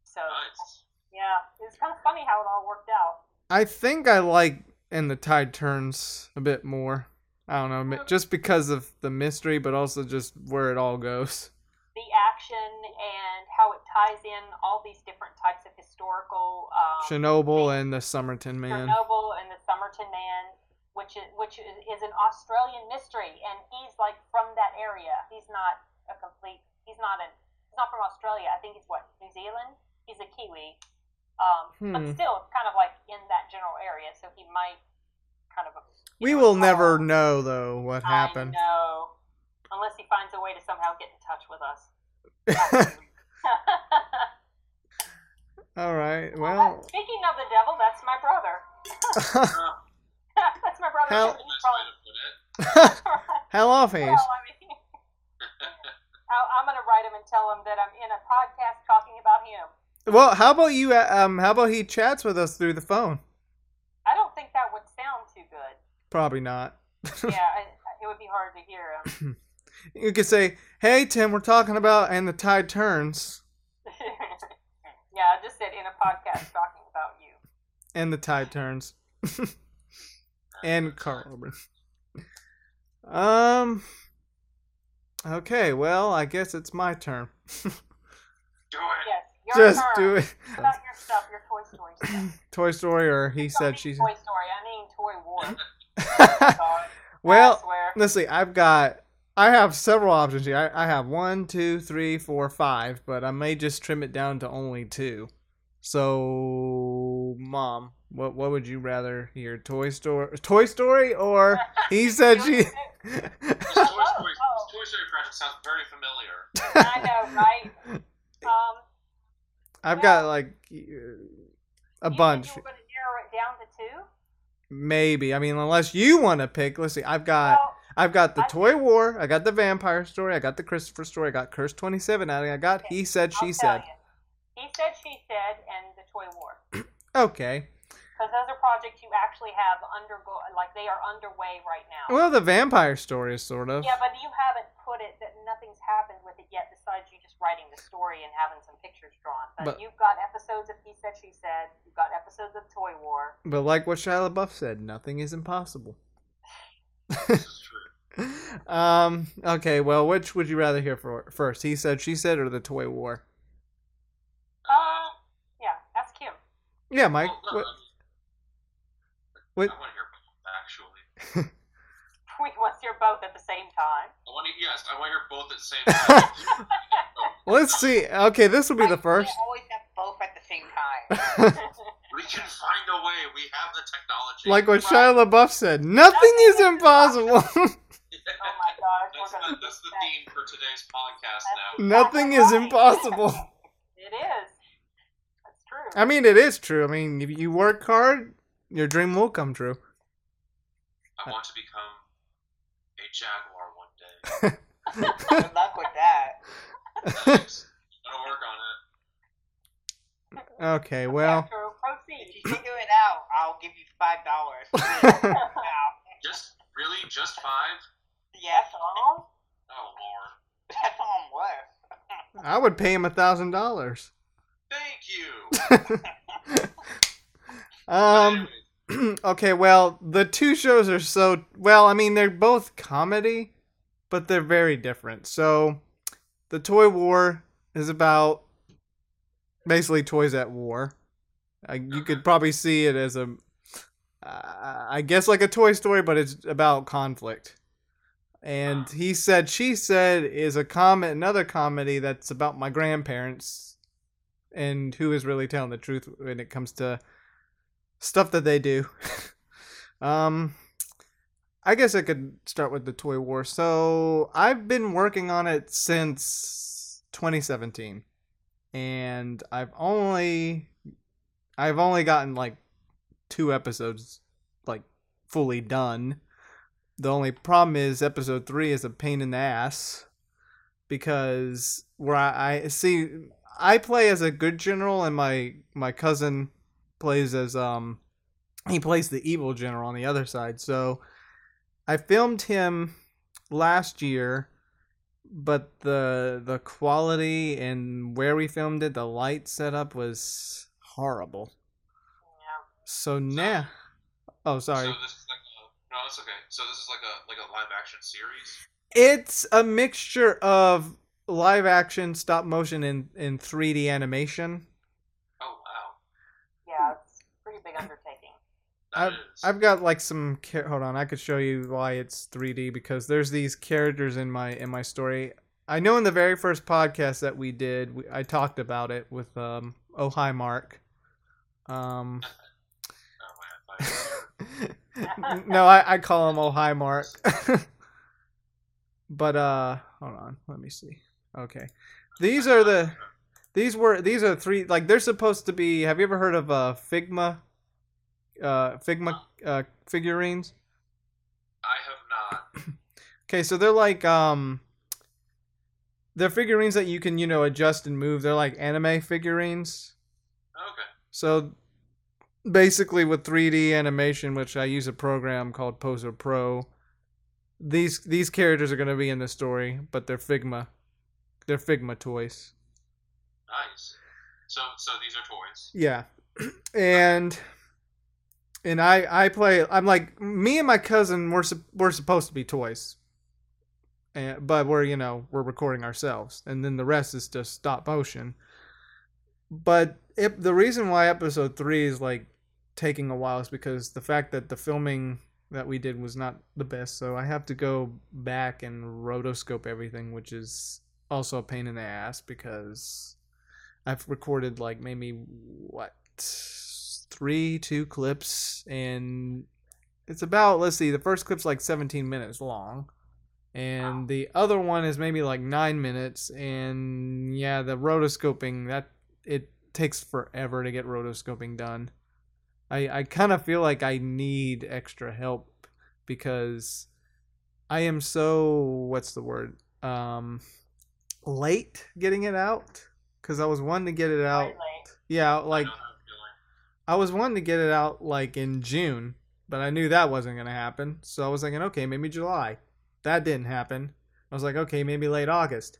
So Nice. yeah, it was kind of funny how it all worked out. I think I like "And the Tide Turns" a bit more. I don't know, just because of the mystery, but also just where it all goes. The action and how it ties in all these different types of historical um, Chernobyl and the Somerton Man. Chernobyl and the Somerton Man, which is which is, an Australian mystery, and he's like from that area. He's not a complete. He's not an. He's not from Australia. I think he's what New Zealand. He's a Kiwi, um, but Hmm. still kind of like in that general area. So he might kind of. We know, will never know though what happened. I know, unless he finds a way to somehow get in touch with us. All right. Well, Well, speaking of the devil, that's my brother. that's my brother. How- Tim. He's Nice way to put it. probably- how off Hayes? Well, I mean, I- I'm going to write him and tell him that I'm in a podcast talking about him. Well, how about you? uh, Um, how about he chats with us through the phone? I don't think that would sound too good. Probably not. Yeah, I, it would be hard to hear him. You could say, "Hey Tim, we're talking about and the tide turns." yeah, I just said in a podcast talking about you. and the tide turns. and Karl Urban. Um. Okay, well, I guess it's my turn. Do it. Yes, your Just turn. do it. About your stuff, your Toy Story stuff? Toy Story, or he Don't said she's. Toy Story. I mean Toy War. Well, swear. let's see. I've got. I have several options here. I, I have one, two, three, four, five, but I may just trim it down to only two. So, Mom, what what would you rather hear? Toy Story, Toy Story, or he said she. Toy Story, this Toy Story project sounds very familiar. I know, right? Um, I've got like a you bunch. Said you were going to narrow it down to two. Maybe. I mean, unless you want to pick. Let's see. I've got Well, I've got the I Toy War. I got the Vampire Story. I got the Christopher Story. I got Curse Twenty Seven. I got Okay, He Said She I'll Said. you. He said, she said, and the Toy War. Okay. Because those are projects you actually have undergo, like they are underway right now. Well, the Vampire Story is sort of. yeah, but you haven't put it that nothing's happened with it yet, besides you just writing the story and having some pictures drawn. But, But- you've got episodes of He Said, She Said. You've got episodes of Toy War. But like what Shia LaBeouf said, nothing is impossible. This true. um. Okay. Well, which would you rather hear for first? He said, she said, or the Toy War? Uh, yeah, ask him. Yeah, Mike. Well, no, What, I what? I want to hear both, actually. We want to hear both at the same time. I want to, yes, I want to hear both at the same time. Let's see. Okay, this will be the first. Always have both at the same time. We can find a way. We have the technology. like what Shia LaBeouf said, nothing is impossible. Oh my gosh, we're That's the, that's the theme for today's podcast That's- now. nothing is impossible. It is. That's true. I mean, it is true. I mean, if you work hard, your dream will come true. I want to become a jaguar one day. Good luck with that. Thanks. Gonna work on it. Okay, well, True. If you figure it out, I'll give you five dollars. Just really, just five? yes, All? Oh lord. that's all I'm worth. I would pay him a thousand dollars. Thank you. Um. Okay, well, the two shows are so well. I mean, they're both comedy, but they're very different. So, the Toy War is about basically toys at war. I, you could probably see it as a, uh, I guess, like a Toy Story, but it's about conflict. And he said, she said is a comment, another comedy that's about my grandparents, and who is really telling the truth when it comes to stuff that they do. um, I guess I could start with the Toy War. So I've been working on it since 2017, and I've only I've only gotten like two episodes like fully done. The only problem is episode three is a pain in the ass because where I, I see I play as a good general and my my cousin plays as um he plays the evil general on the other side. So I filmed him last year, but the the quality and where we filmed it, the light setup was horrible. Yeah. So now, oh sorry, So this is like a, no, it's okay. So this is like a like a live action series. it's a mixture of live action, stop motion, and and 3D animation. Oh wow, Yeah, it's a pretty big undertaking. I've. I've got like some hold on i could show you why it's 3d because there's these characters in my in my story i know in the very first podcast that we did we, i talked about it with um oh hi mark um no, I, I call him oh hi Mark. but uh, hold on, let me see. Okay, these are the these were these are three like they're supposed to be. Have you ever heard of uh Figma? Uh, Figma uh figurines. I have not. Okay, so they're like um they're figurines that you can, you know, adjust and move. They're like anime figurines. So basically with 3D animation, which I use a program called Poser Pro, these these characters are going to be in the story, but they're Figma. They're Figma toys. Nice. So so these are toys. Yeah. And and I I play I'm like me and my cousin we're we're supposed to be toys. And, but we're you know we're recording ourselves and then the rest is just stop motion. But if the reason why episode 3 is like taking a while is because the fact that the filming that we did was not the best. So I have to go back and rotoscope everything which is also a pain in the ass because I've recorded like maybe what three two clips? And it's about let's see the first clip's like 17 minutes long. And the other one is maybe like 9 minutes. And yeah the rotoscoping that it takes forever to get rotoscoping done I I kind of feel like I need extra help because I am so what's the word um late getting it out because I was wanting to get it out. Yeah, like I know that feeling. I was wanting to get it out like in June, but I knew that wasn't gonna happen. So I was thinking, okay, maybe July. That didn't happen. I was like, okay, maybe late August.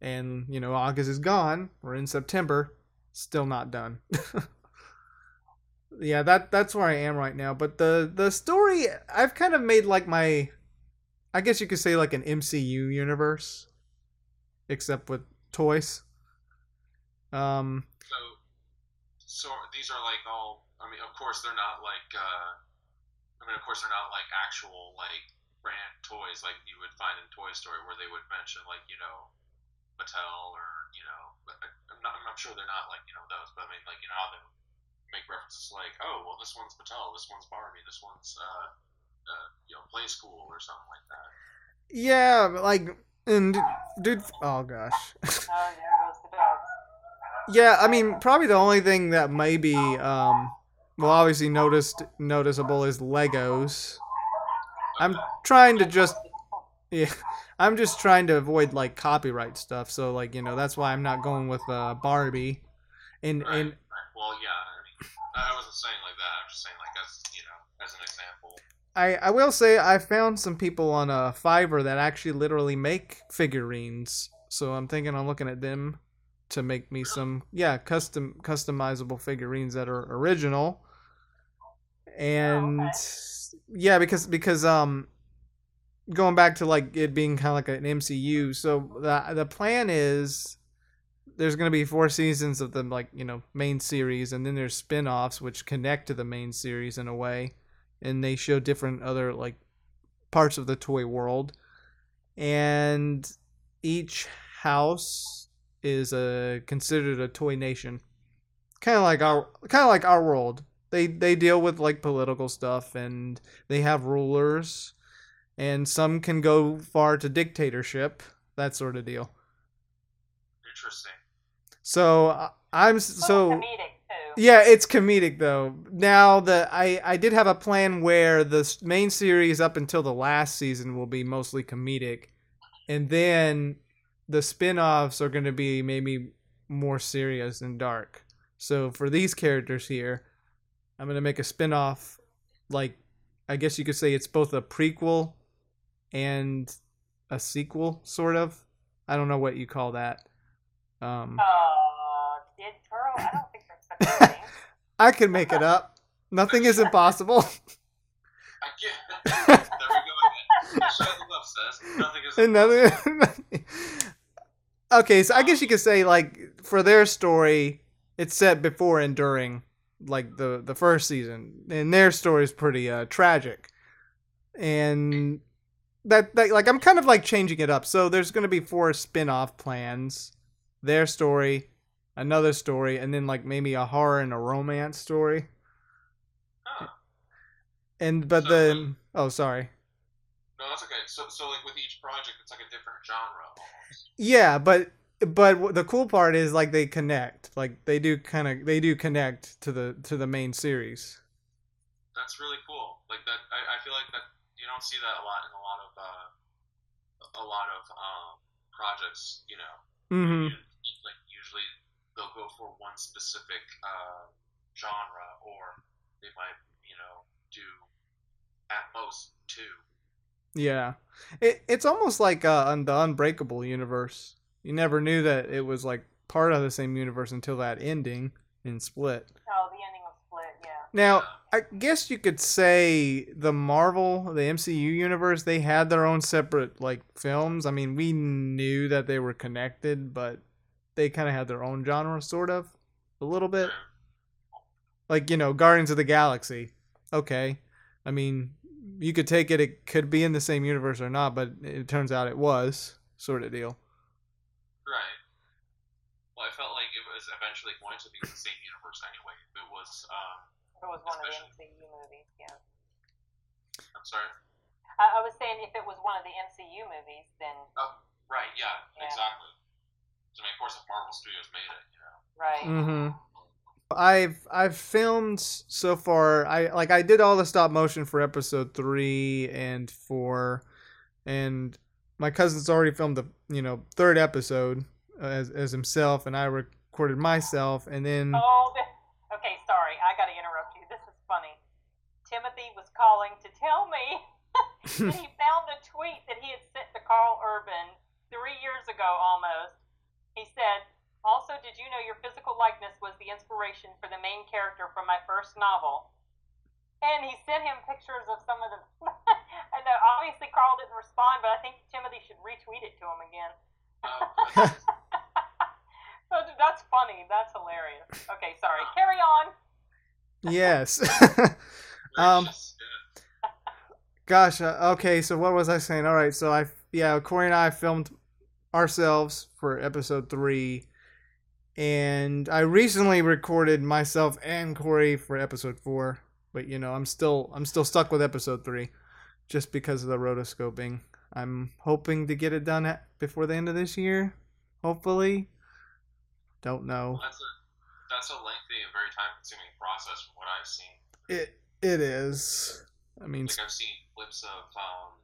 And you know, August is gone. We're in September. Still not done. yeah, that that's where I am right now. But the the story I've kind of made like my I guess you could say like an MCU universe. Except with toys. Um So so these are like all. I mean, of course they're not like. uh I mean, of course they're not like actual like brand toys like you would find in Toy Story where they would mention like you know Mattel or you know. I- I'm not. I'm not sure they're not like you know those, but I mean like you know how they make references like oh well this one's Mattel, this one's Barbie, this one's uh, uh you know Playskool or something like that. Yeah, like and dude, oh gosh. Oh, there goes the dogs. yeah, I mean, probably the only thing that maybe um well obviously noticed noticeable is Legos. I'm trying to just yeah, I'm just trying to avoid like copyright stuff. So like, you know, that's why I'm not going with uh Barbie. And Right. and. Well, yeah. I mean, I wasn't saying like that. I'm just saying like as you know as an example. I, I will say I found some people on uh, Fiverr that actually literally make figurines. So I'm thinking I'm looking at them to make me some yeah custom customizable figurines that are original. And yeah, because because um going back to like it being kind of like an MCU. So the the plan is there's going to be four seasons of the like you know main series and then there's spin-offs which connect to the main series in a way and they show different other like parts of the toy world. And each house is a considered a toy nation. Kind of like our kind of like our world. They they deal with like political stuff and they have rulers and some can go far to dictatorship that sort of deal Interesting. so uh, i'm s- so comedic yeah, it's comedic though. Now the I I did have a plan where the main series up until the last season will be mostly comedic, and then the spin-offs are going to be maybe more serious and dark. So for these characters here, I'm going to make a spin-off like I guess you could say it's both a prequel and a sequel sort of. I don't know what you call that. Um Uh, did girl? I don't think there's such a thing. I can make it up. Nothing is impossible. I get. there we go again. Shia LaBeouf says nothing is. Another. okay, so I guess you could say like for their story, it's set before and during like the the first season, and their story is pretty uh, tragic, and that, that like I'm kind of like changing it up. So there's going to be four spin-off plans. Their story, another story, and then like maybe a horror and a romance story. Huh. and but So, then oh sorry No, that's okay. So, so like with each project, it's like a different genre. almost. yeah but but the cool part is like they connect like they do kind of they do connect to the to the main series That's really cool. Like that, I, I feel like that don't see that a lot in a lot of uh, a lot of um, projects. You know, mm-hmm You- like usually they'll go for one specific uh, genre, or they might you know do at most two. yeah it, it's almost like uh the unbreakable universe you never knew that it was like part of the same universe until that ending in split Oh, the ending of Split, yeah. Now i guess you could say the marvel the mcu universe they had their own separate like films i mean we knew that they were connected but they kind of had their own genre sort of a little bit like you know guardians of the galaxy okay i mean you could take it it could be in the same universe or not but it turns out it was sort of deal Right. Well, I felt like it was eventually going to be the same universe anyway. It was, um, It was one of the MCU movies, yeah. I'm sorry. I, I was saying if it was one of the MCU movies, then Oh, Right. Yeah. Yeah. Exactly. So, I mean, of course, if Marvel Studios made it, you know. right. Mm-hmm. I've I've filmed so far. I like I did all the stop motion for episode three and four, and my cousin's already filmed the you know third episode as as himself, and I recorded myself, and then Oh, okay. Sorry, I got to interrupt you. This is funny. Timothy was calling to tell me that he found a tweet that he had sent to Karl Urban three years ago almost. He said, Also, did you know your physical likeness was the inspiration for the main character from my first novel? And he sent him pictures of some of the. and uh, obviously, Karl didn't respond, but I think Timothy should retweet it to him again. Oh, That's funny. That's hilarious. Okay, sorry. Carry on. Yes. Um, Gosh, uh, okay. So what was I saying? All right, so I yeah, Corey and I filmed ourselves for episode three, and I recently recorded myself and Corey for episode four. But you know, I'm still I'm still stuck with episode three, just because of the rotoscoping. I'm hoping to get it done at, before the end of this year, hopefully. Don't know. that's a that's a lengthy and very time consuming process from what I've seen. It it is. I mean, Like I've seen clips of um,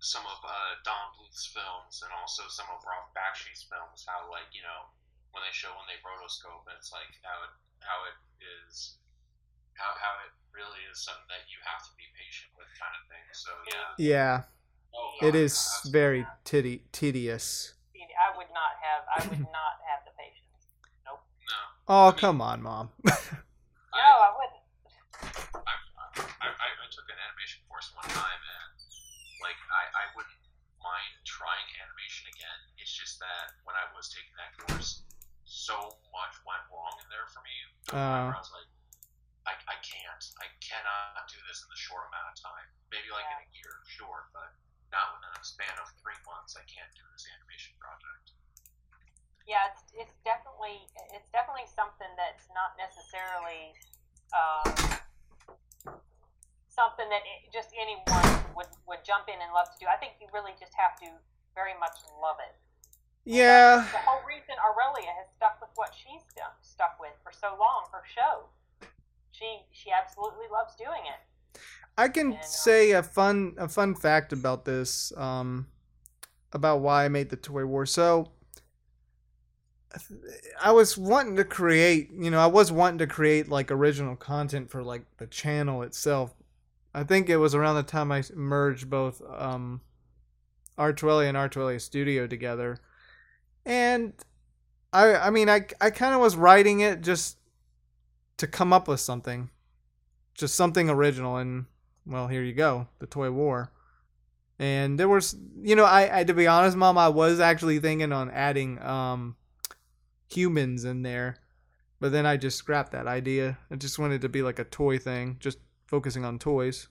some of uh, Don Bluth's films and also some of Ralph Bakshi's films. How like you know when they show when they rotoscope and it's like how it how it is how how it really is something that you have to be patient with kind of thing. So yeah, yeah, oh, God, is that's- very titty tedious. I would not have. I would not have the patience. Nope. No, Oh come on, mom. No, I wouldn't. I, I, I, I took an animation course one time and like I, I wouldn't mind trying animation again. It's just that when I was taking that course, so much went wrong in there for me. to the point where I was like, I, I can't. I cannot do this in the short amount of time. Maybe like in a year, sure, but not within a span of three months. I can't do this animation project. Yeah, it's it's definitely it's definitely something that's not necessarily um, something that it, just anyone would would jump in and love to do. I think you really just have to very much love it. Yeah, The whole reason Aurelia has stuck with what she's done, stuck with for so long, her show. She she absolutely loves doing it. I can And, uh, say a fun a fun fact about this, um, about why I made the toy war. So, I was wanting to create, you know, I was wanting to create like original content for like the channel itself. I think it was around the time I merged both um, Artueli and Artueli Studio together, and I I mean I I kind of was writing it just to come up with something, just something original, and well here you go, the toy war. And there was, you know, I, I to be honest, mom, I was actually thinking on adding um humans in there, but then I just scrapped that idea. I just wanted to be like a toy thing, just focusing on toys.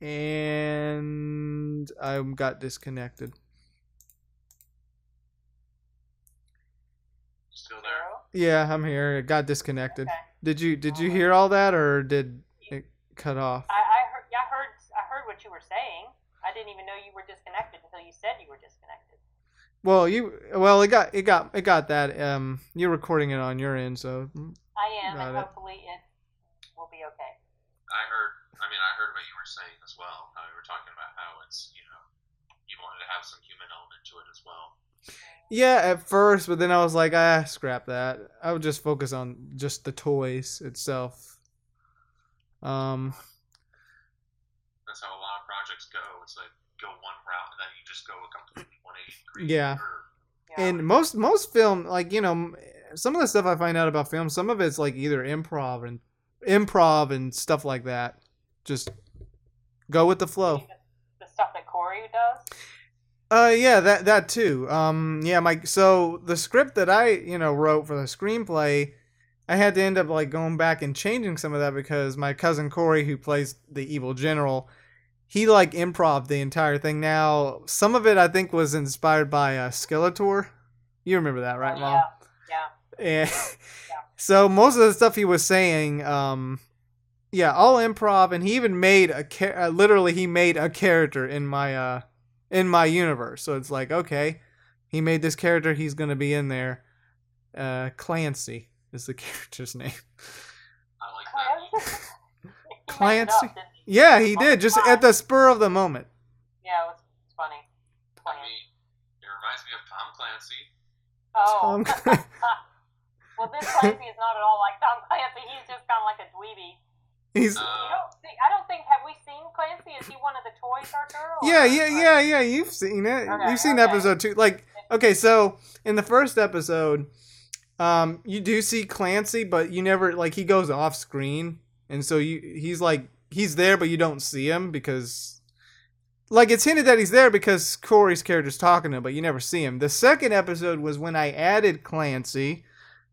And I got disconnected. Still there? Yeah, I'm here. It got disconnected. Okay. Did you did you uh-huh. hear all that or did it cut off? I, I heard. Yeah, I heard. I heard what you were saying. I didn't even know you were disconnected until you said you were disconnected. Well, you well it got it got it got that. Um, you're recording it on your end, so I am, Got and it. hopefully it will be okay. I heard. I mean, I heard what you were saying as well. How you were talking about how it's you know you wanted to have some human element to it as well. yeah, at first, but then I was like, ah, scrap that. I would just focus on just the toys itself. Um, That's how a lot of projects go. It's like go one route and then you just go a completely 180. Yeah. Or, Yeah. and most most film like you know some of the stuff I find out about film, some of it's like either improv and improv and stuff like that. Just go with the flow. the, the stuff that Corey does. Uh, yeah, that that too. Um, yeah, my so the script that I you know wrote for the screenplay, I had to end up like going back and changing some of that because my cousin Corey, who plays the evil general, he like improv the entire thing. Now, some of it I think was inspired by uh, Skeletor. You remember that, right, Oh, Mom? Yeah. And so most of the stuff he was saying, um, yeah, all improv, and he even made a char- uh, literally he made a character in my uh in my universe. So it's like okay, he made this character. He's gonna be in there. Uh, Clancy is the character's name. I like that. He made it up, Clancy? Didn't he? Yeah, he did just at the spur of the moment. Yeah, it was funny. I mean, it reminds me of Tom Clancy. Oh. Tom- well, this Clancy is not at all like Tom Clancy. He's just kind of like a dweeby. He's Uh, don't see, I don't think. Have we seen Clancy? Is he one of the toy character? or- Yeah, yeah, yeah, yeah. You've seen it. Okay, You've seen okay. episode two. Like, okay, so in the first episode, um, you do see Clancy, but you never like he goes off screen, and so you he's like he's there, but you don't see him because, like, it's hinted that he's there because Corey's character's talking to him, but you never see him. The second episode was when I added Clancy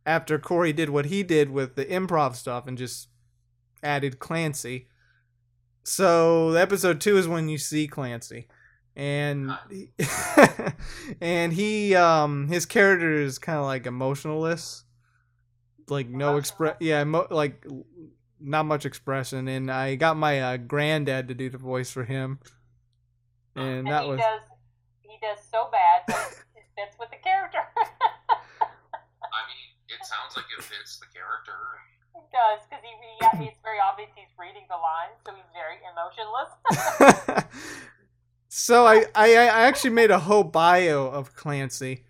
after Corey did what he did with the improv stuff and just added Clancy. So episode two is when you see Clancy, and and he um his character is kind of like emotionless, like no express yeah emo- like not much expression. And I got my uh, granddad to do the voice for him, and And that he was does. He does so bad, but it fits with the character. I mean, it sounds like it fits the character. It does because he, he it's very obvious he's reading the lines, so he's very emotionless. so I, I I actually made a whole bio of Clancy,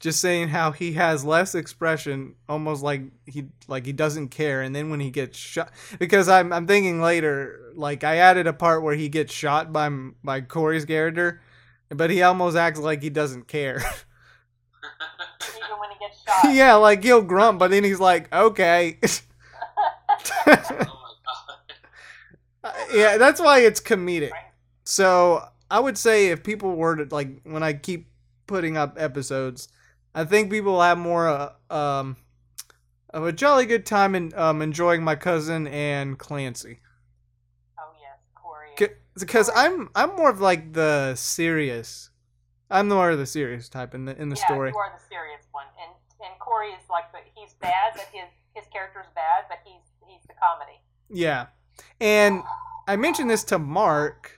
just saying how he has less expression, almost like he like he doesn't care. And then when he gets shot, because I'm I'm thinking later, like I added a part where he gets shot by by Corey's character, but he almost acts like he doesn't care. even when he gets shot. yeah, like he'll grunt, but then he's like, okay. oh my god. Uh, yeah, that's why it's comedic. Right. So I would say if people were to like when I keep putting up episodes, I think people will have more uh, um of a jolly good time in um enjoying my cousin and Clancy. Oh yes, Corey. Because I'm I'm more of like the serious. I'm more of the serious type in the in the yeah, story. you are the serious one, and and Corey is like the he's bad, but his his character's bad, but he's he's the comedy. Yeah. And I mentioned this to Mark,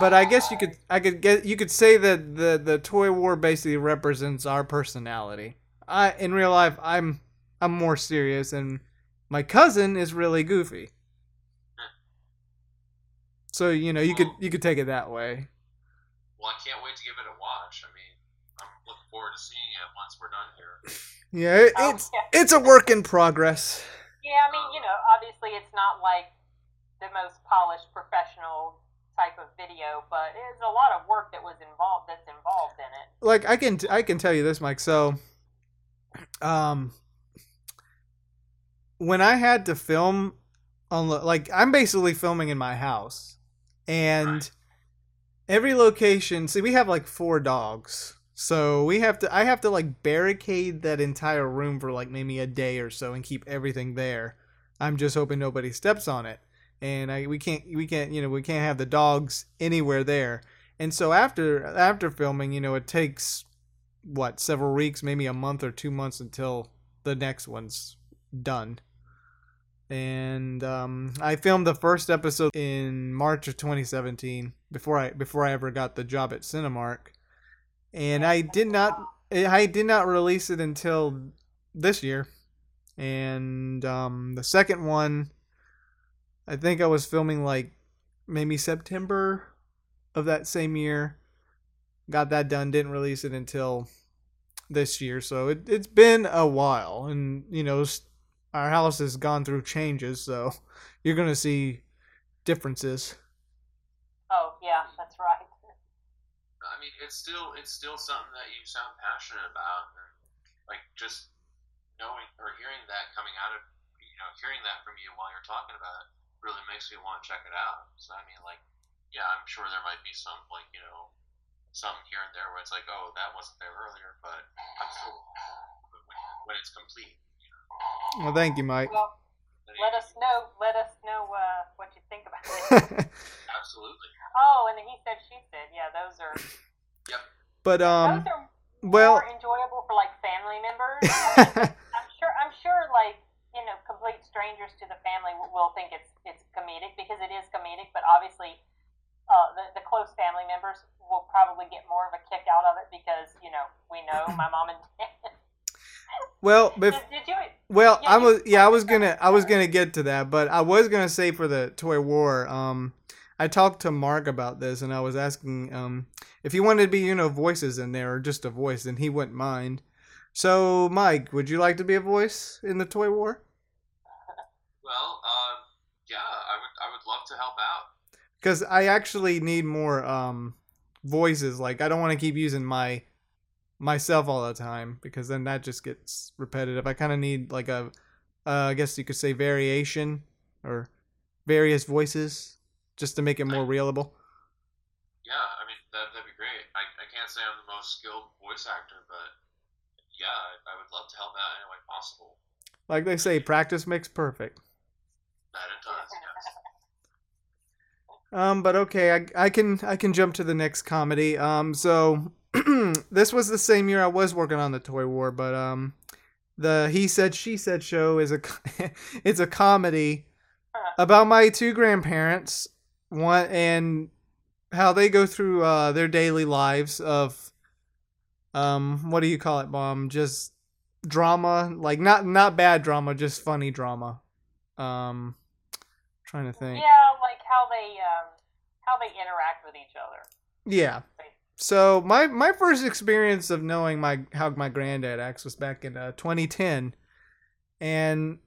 but I guess you could I could get you could say that the the toy war basically represents our personality. I in real life I'm I'm more serious and my cousin is really goofy. So, you know, you could you could take it that way. Well, I can't wait to give it a watch. I mean, I'm looking forward to seeing it once we're done here. Yeah, it, Oh, it's yeah. it's a work in progress. Yeah, I mean, you know, obviously it's not like the most polished professional type of video, but it's a lot of work that was involved that's involved in it. like I can I can tell you this, Mike. So, um, when I had to film on like I'm basically filming in my house, and Right. every location. See, we have like four dogs, so we have to. I have to like barricade that entire room for like maybe a day or so and keep everything there. I'm just hoping nobody steps on it, and I we can't we can't you know we can't have the dogs anywhere there. And so after after filming, you know, it takes what several weeks, maybe a month or two months until the next one's done. and um, I filmed the first episode in March of 2017 before I before I ever got the job at Cinemark, and I did not I did not release it until this year, and um, the second one, I think I was filming like maybe September of that same year. Got that done, didn't release it until this year, so it, it's been a while, and you know our house has gone through changes, so you're gonna see differences. Oh yeah, that's right. I mean, it's still it's still something that you sound passionate about, like just knowing or hearing that coming out of you know hearing that from you while you're talking about it really makes me want to check it out. So I mean, like, yeah, I'm sure there might be some like you know something here and there where it's like, oh, that wasn't there earlier, but I'm still when, when it's complete. Well, thank you, Mike. Well, let us know. Let us know uh, what you think about it. Absolutely. Oh, and he said, she said, yeah, those are. Yep. But um, those are well, more enjoyable for like family members. I mean, I'm sure. I'm sure, like you know, complete strangers to the family will, think it's it's comedic because it is comedic. But obviously, uh, the the close family members will probably get more of a kick out of it because you know we know my mom and dad. Well, bef- did, did you, well, yeah, I was yeah, I was gonna I was gonna get to that, but I was gonna say for the toy war, um, I talked to Mark about this, and I was asking um if he wanted to be you know voices in there or just a voice, and he wouldn't mind. So, Mike, would you like to be a voice in the toy war? Well, uh, yeah, I would I would love to help out. Because I actually need more um voices. Like, I don't want to keep using my myself all the time because then that just gets repetitive. I kind of need like a, uh, I guess you could say variation or various voices just to make it more relatable. Yeah, I mean that that'd be great. I, I can't say I'm the most skilled voice actor, but yeah, I, I would love to help out in any way possible. Like they say, practice makes perfect. That it does, yes. Um, but okay, I, I can I can jump to the next comedy. Um, so this was the same year I was working on the Toy War, but um, the He Said She Said show is a it's a comedy about my two grandparents, one and how they go through uh their daily lives of um what do you call it, mom? Just drama, like not not bad drama, just funny drama. Um, trying to think. Yeah, like how they um, how they interact with each other. Yeah. So my my first experience of knowing my how my granddad acts was back in uh, 2010, and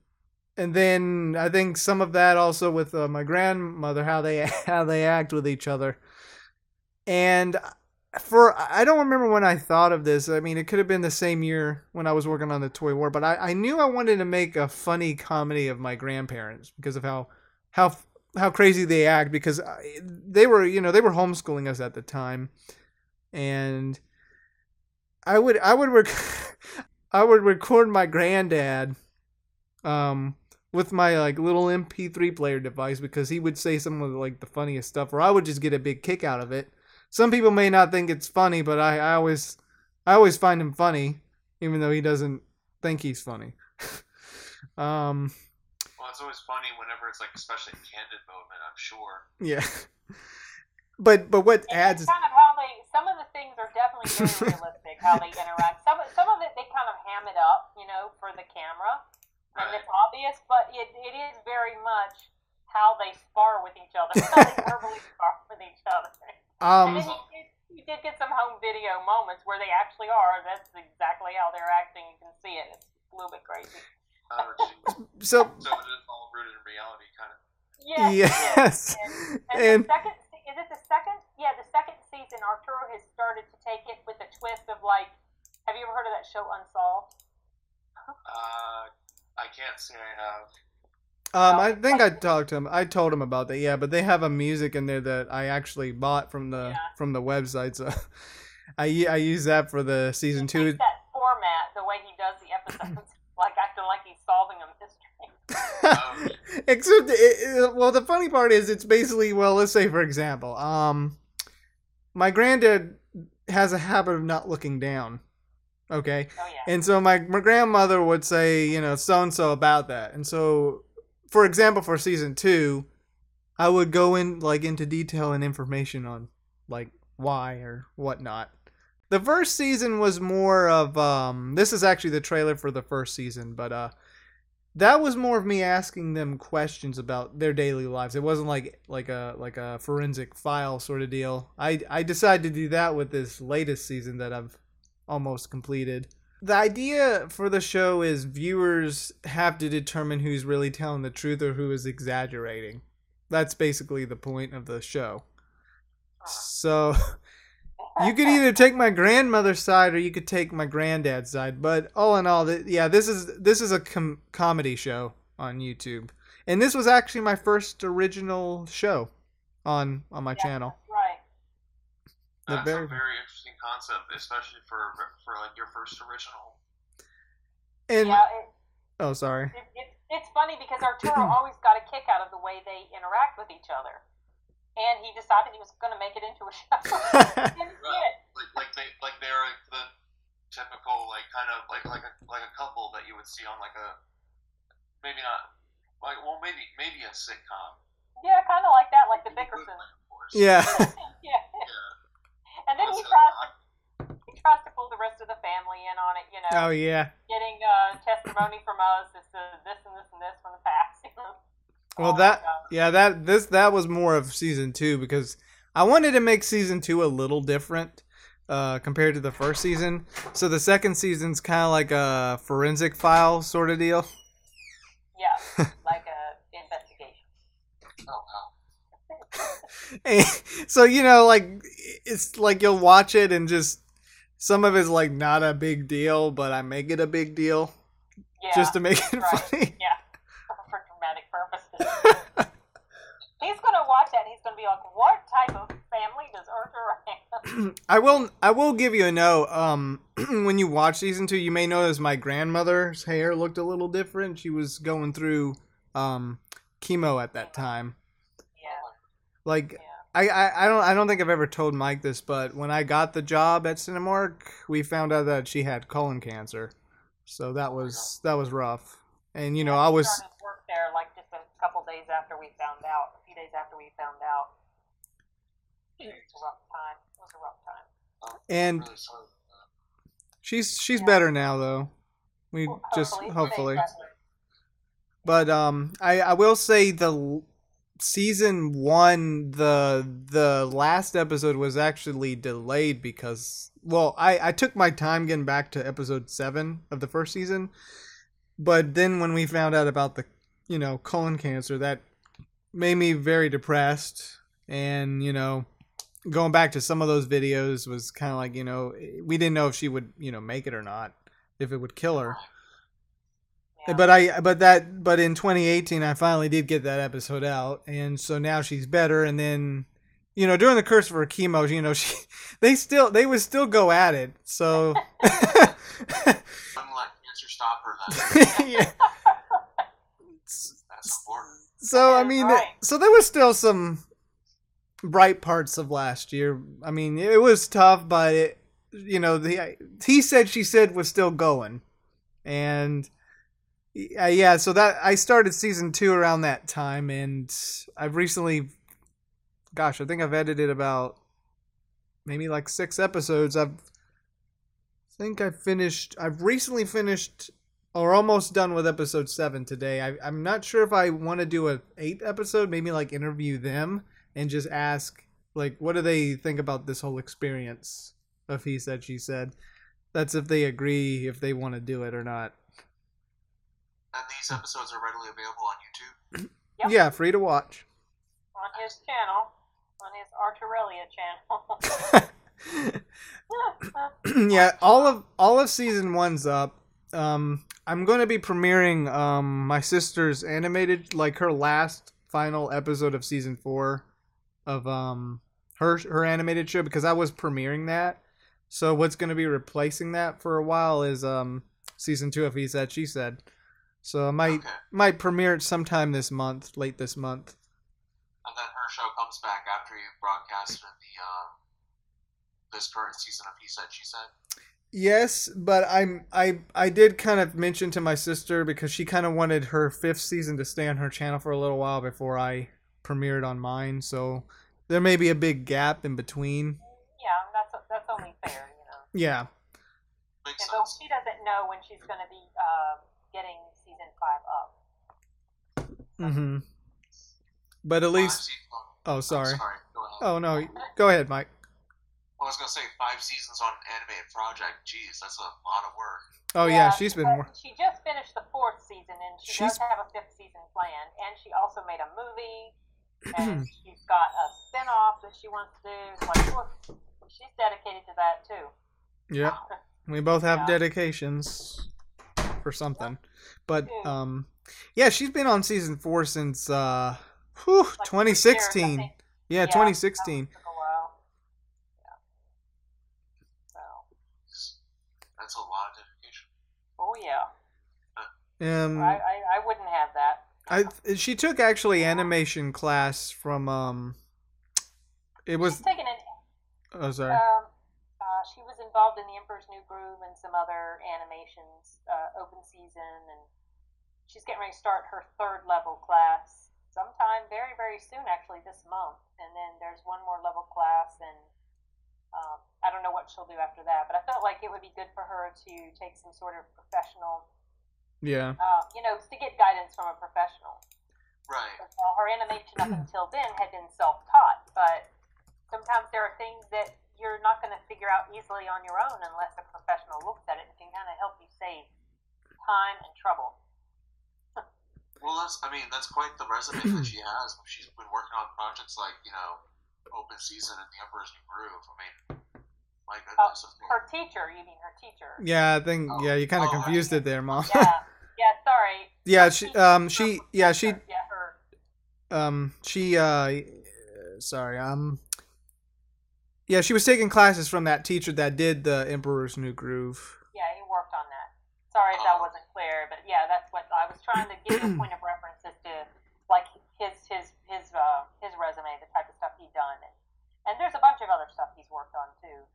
and then I think some of that also with uh, my grandmother how they how they act with each other, and for I don't remember when I thought of this. I mean, it could have been the same year when I was working on the Toy War, but I, I knew I wanted to make a funny comedy of my grandparents because of how how how crazy they act because they were you know they were homeschooling us at the time and I would I would rec- I would record my granddad um with my like little MP3 player device because he would say some of like the funniest stuff or I would just get a big kick out of it. Some people may not think it's funny, but I, I always I always find him funny even though he doesn't think he's funny. um Well, it's always funny whenever it's like, especially a candid moment. I'm sure. yeah. But but what And adds it's kind of how they. Some of the things are definitely very realistic. How they interact. Some of- some of it they kind of ham it up, you know, for the camera, and it's obvious. But it, it is very much how they spar with each other. How they verbally spar with each other. um and then you, you did get some home video moments where they actually are. That's exactly how they're acting. You can see it. It's a little bit crazy. Geez. so so it is all rooted in reality, kind of. Yes. Yes. And, and, And- the second, is it the second? Yeah, the second season, Arturo has started to take it with a twist of like, have you ever heard of that show Unsolved? Uh, I can't say I have. Um, I think I talked to him. I told him about that. Yeah, but they have a music in there that I actually bought from the Yeah. from the website. So I I use that for the season two. that format, the way he does the episodes, like acting like he's solving a mystery. Except, it, it- well, the funny part is it's basically well, let's say for example, um, my granddad has a habit of not looking down. Okay. Oh yeah. And so my, my grandmother would say, you know, so and so about that. And so for example, for season two, I would go in like into detail and information on like why or whatnot. The first season was more of um this is actually the trailer for the first season, but uh that was more of me asking them questions about their daily lives. It wasn't like like a like a forensic file sort of deal. I I decided to do that with this latest season that I've almost completed. The idea for the show is viewers have to determine who's really telling the truth or who is exaggerating. That's basically the point of the show. So you could either take my grandmother's side or you could take my granddad's side. But all in all, yeah, this is this is a com- comedy show on YouTube, and this was actually my first original show on on my Yeah, channel. Right. The That's very- a very interesting concept, especially for for like your first original. And yeah, it, oh, sorry. it, it, it's funny because Arturo always got a kick out of the way they interact with each other, and he decided he was going to make it into a show. and he did. Like like they like they're like the typical like kind of like like a like a couple that you would see on like a maybe not like well maybe maybe a sitcom. Yeah, kind of like that, like the Equivalent, Bickersons. Yeah. yeah. Yeah. And then he tries to he tries to pull the rest of the family in on it, you know, oh yeah. getting uh, testimony from us as to this and this and this from the past. You know? Well, that yeah that this that was more of season two because I wanted to make season two a little different uh, compared to the first season. So the second season's kind of like a forensic file sort of deal. yeah, like a investigation. Oh wow. And so you know, like it's like you'll watch it and just some of it's like not a big deal, but I make it a big deal Yeah, just to make it right. funny. yeah, for dramatic purposes. he's gonna watch that and he's gonna be like, "What type of family does Arthur have?" I will I will give you a note. Um, when you watch season two, you may notice my grandmother's hair looked a little different. She was going through um chemo at that time. yeah, Like yeah. I, I, I don't I don't think I've ever told Mike this, but when I got the job at Cinemark, we found out that she had colon cancer. So that was that was rough. And you know, I was started work there like just a couple days after we found out. A few days after we found out. It was a rough time. It was a rough time. and Really sorry. about she's she's Yeah. better now though. We Well, just hopefully, hopefully. But um, I I will say the season one the the last episode was actually delayed because well I I took my time getting back to episode seven of the first season, but then when we found out about the you know colon cancer that made me very depressed and you know going back to some of those videos was kind of like you know we didn't know if she would you know make it or not if it would kill her Yeah. but I but that but in 2018 I finally did get that episode out and so now she's better and then you know during the curse of her chemo you know she they still they would still go at it so it. Wouldn't cancer stop her then. yeah. That's so I mean right. so there was still some bright parts of last year. I mean it was tough but it, you know the he said she said was still going. And uh, yeah so that i started season two around that time and i've recently gosh i think i've edited about maybe like six episodes. I've I think i finished i've recently finished or almost done with episode seven today I, i'm not sure if i want to do a eighth episode maybe like interview them and just ask like what do they think about this whole experience of he said she said that's if they agree if they want to do it or not And these episodes are readily available on YouTube. Yep. yeah free to watch on his channel, on his Arturelia channel. yeah all of all of season one's up um i'm going to be premiering um my sister's animated like her last final episode of season four of um her her animated show because i was premiering that so what's going to be replacing that for a while is um season two of he said she said so i might Okay. might premiere it sometime this month late this month And then her show comes back after you've broadcasted the uh, this current season of He Said She Said. Yes, but I'm I I did kind of mention to my sister because she kind of wanted her fifth season to stay on her channel for a little while before I premiered on mine. So there may be a big gap in between. Yeah, that's that's only fair, you know. Yeah. Makes And though sense. she doesn't know when she's going to be uh, getting season five up. Mm-hmm. But at least. Oh, sorry. sorry. Go ahead. Oh no. Go ahead, Mike. I was gonna say five seasons on an animated project. Jeez, that's a lot of work. Oh yeah, she's been. but wor- She just finished the fourth season, and she She's- does have a fifth season planned. And she also made a movie, and she's got a spin-off that she wants to do. It's like, whew, she's dedicated to that too. Yeah, We both have Yeah. dedications for something. But Yeah. um yeah, she's been on season 4 since uh whew, Like three years, I 2016. Yeah, 2016. took a while. Yeah. So, That's a lot of dedication. oh yeah, Um I, I I wouldn't have that. I she took actually animation class from um it was She's taken an oh sorry. Um, uh, she was involved in The Emperor's New Groove and some other animations, uh, open season, and she's getting ready to start her third level class sometime very, very soon, actually, this month. And then there's one more level class, and um, I don't know what she'll do after that, but I felt like it would be good for her to take some sort of professional, Yeah. uh, you know, to get guidance from a professional. Right. Well, her animation up until then had been self-taught, but sometimes there are things that you're not going to figure out easily on your own unless a professional looks at it and can kind of help you save time and trouble. Well, that's. I mean, that's quite the resume that she has. She's been working on projects like you know, Open Season and The Emperor's New Groove. I mean, my Oh, goodness. I mean, her teacher, you mean her teacher? Yeah, I think Oh. yeah, you kind of Oh, confused it there, mom. Yeah, yeah. Sorry. yeah, Her she um she yeah, she yeah her. um she uh sorry, um yeah, she was taking classes from that teacher that did the Emperor's New Groove. Yeah, he worked on that. Sorry if that Oh. wasn't clear, but yeah, that's what I was trying to give you a point of reference as to like his his his uh his resume, the type of stuff he's done, and and there's a bunch of other stuff he's worked on too.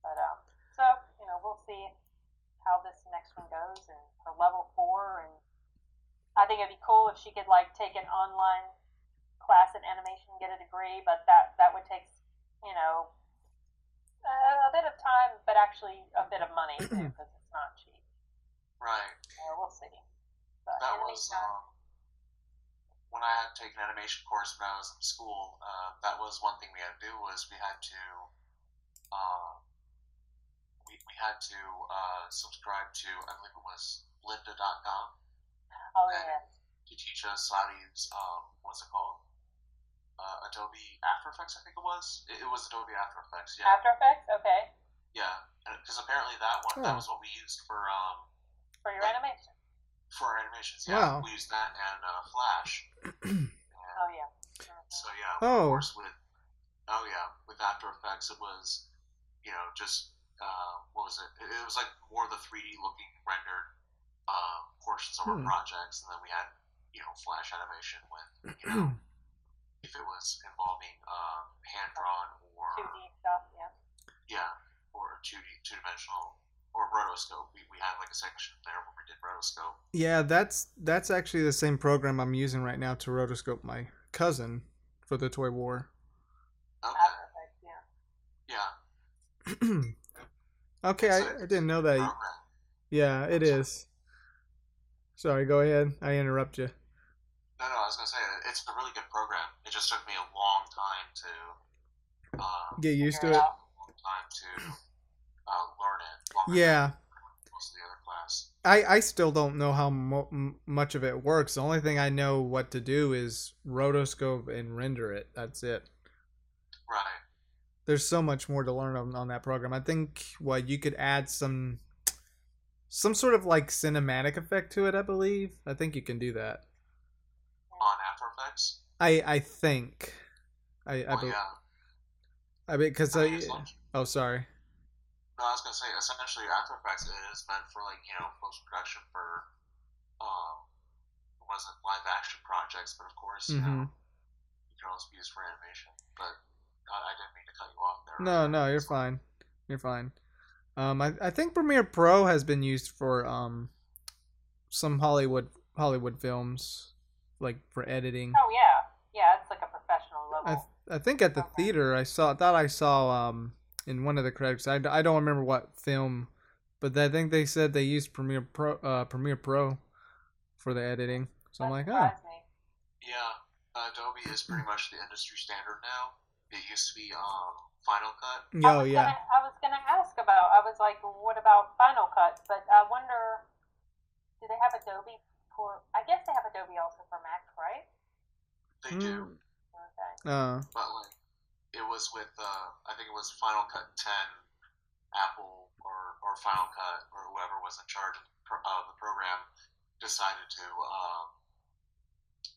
But um, so you know, we'll see how this next one goes and her level four, and I think it'd be cool if she could like take an online class in animation and get a degree, but that that would take you know a bit of time, but actually a bit of money too, because it's not cheap. right. Uh, we'll see. But That was meantime, um, when I had taken animation course when I was in school. Uh, that was one thing we had to do was we had to uh, we, we had to uh, subscribe to I believe it was Lynda.com oh and- yeah, to teach us how to use um, what's it called? Uh, Adobe After Effects I think it was. It, it was Adobe After Effects yeah. After Effects, okay, yeah. Because apparently that one that Oh. was what we used for um, for your Like- animation. For animations yeah Wow. we use that and uh, Flash and, Oh yeah. So yeah, Oh. of course with oh yeah with After Effects it was you know just uh, what was it? it? It was like more the 3D looking rendered uh, portions of our Hmm. projects, and then we had you know Flash animation with you know if it was involving uh, hand drawn or 2D stuff, yeah. yeah or two D two dimensional or rotoscope. We, we had like a section there where we did rotoscope. Yeah, that's that's actually the same program I'm using right now to rotoscope my cousin for the Toy War. Okay, yeah. yeah. okay, I, I didn't know that. Program. Yeah, it is. Sorry, go ahead. I interrupt you. No, no, I was gonna say it's a really good program. It just took me a long time to uh, Get used to it. out. long time to uh, learn it. longer Yeah. most of the other class. I, I still don't know how mo- m- much of it works. The only thing I know what to do is rotoscope and render it. That's it. Right. There's so much more to learn on, on that program. I think what you could add some some sort of like cinematic effect to it. I believe. I think you can do that. On After Effects. I I think. I I, well, be, yeah. I because I I, mean, not- oh sorry. No, I was gonna say essentially After Effects is meant for like you know post production for um wasn't live action projects, but of course you Mhm. know you can also be used for animation. But I, I didn't mean to cut you off there. No, no, you're fine. You're fine. Um, I, I think Premiere Pro has been used for um some Hollywood Hollywood films, like for editing. Oh yeah, yeah, it's like a professional I level. I think at the Okay. theater I saw thought I saw um in one of the credits I, I don't remember what film, but I think they said they used Premiere Pro uh Premiere Pro for the editing. So I'm That like, oh. Yeah, uh, Adobe is pretty much the industry standard now. It used to be um, Final Cut. I oh was yeah. Gonna, I was gonna ask about. I was like, what about Final Cut? But I wonder, do they have Adobe for? I guess they have Adobe also for Mac, right? They do, Mm, Okay. uh, but like it was with uh, I think it was Final Cut 10, Apple or or Final Cut or whoever was in charge of the, pro- of the program decided to um,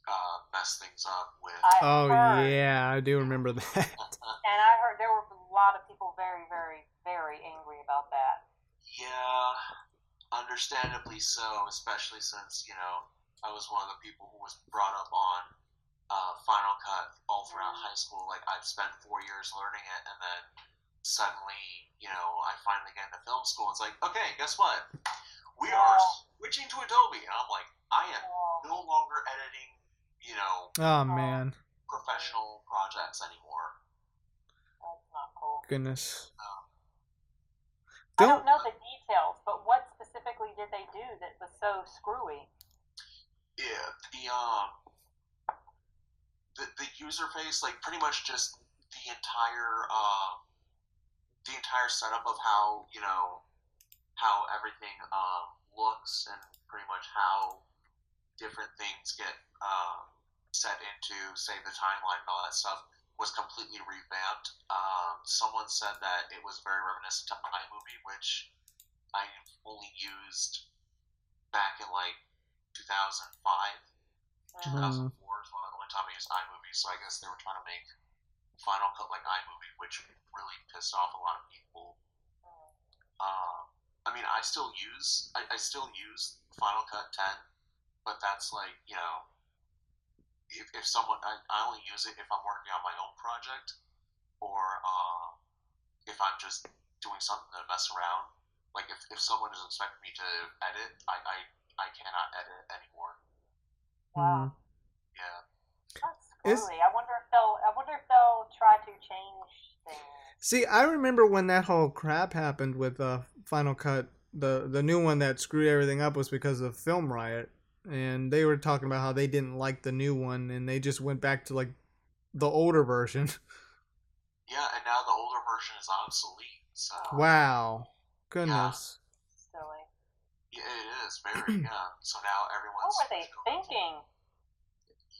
uh, mess things up with. I oh heard, yeah, I do remember that. And I heard there were a lot of people very, very, very angry about that. Yeah, understandably so, especially since, you know, I was one of the people who was brought up on uh, Final Cut throughout high school. Like, I've spent four years learning it, and then suddenly, you know, I finally get into film school. It's like, okay, guess what? We are switching to Adobe. And I'm like, I am no longer editing, you know, oh man, professional projects anymore. that's not cool. goodness. I Don't don't know the details, but what specifically did they do that was so screwy? Yeah, the um, the user face, like pretty much just the entire um, the entire setup of how you know how everything um looks and pretty much how different things get um set into say the timeline and all that stuff was completely revamped. Someone said that it was very reminiscent to iMovie, which I only used back in like 2005. Mm. Mm. 2004 is one of the only time I used iMovie, so I guess they were trying to make Final Cut like iMovie, which really pissed off a lot of people. Um, I mean, I still use I, I still use Final Cut 10, but that's like you know, if, if someone I, I only use it if I'm working on my own project, or um, if I'm just doing something to mess around. Like if, if someone is expecting me to edit, I, I, I cannot edit anymore. Wow, Yeah. that's Is- screwy. I wonder if they'll. I wonder if they'll try to change things. See, I remember when that whole crap happened with uh, Final Cut. The the new one that screwed everything up was because of Film Riot, and they were talking about how they didn't like the new one, and they just went back to like the older version. Yeah, and now the older version is obsolete. So wow, goodness. Silly. yeah, it is very yeah. So now everyone's. What were they thinking?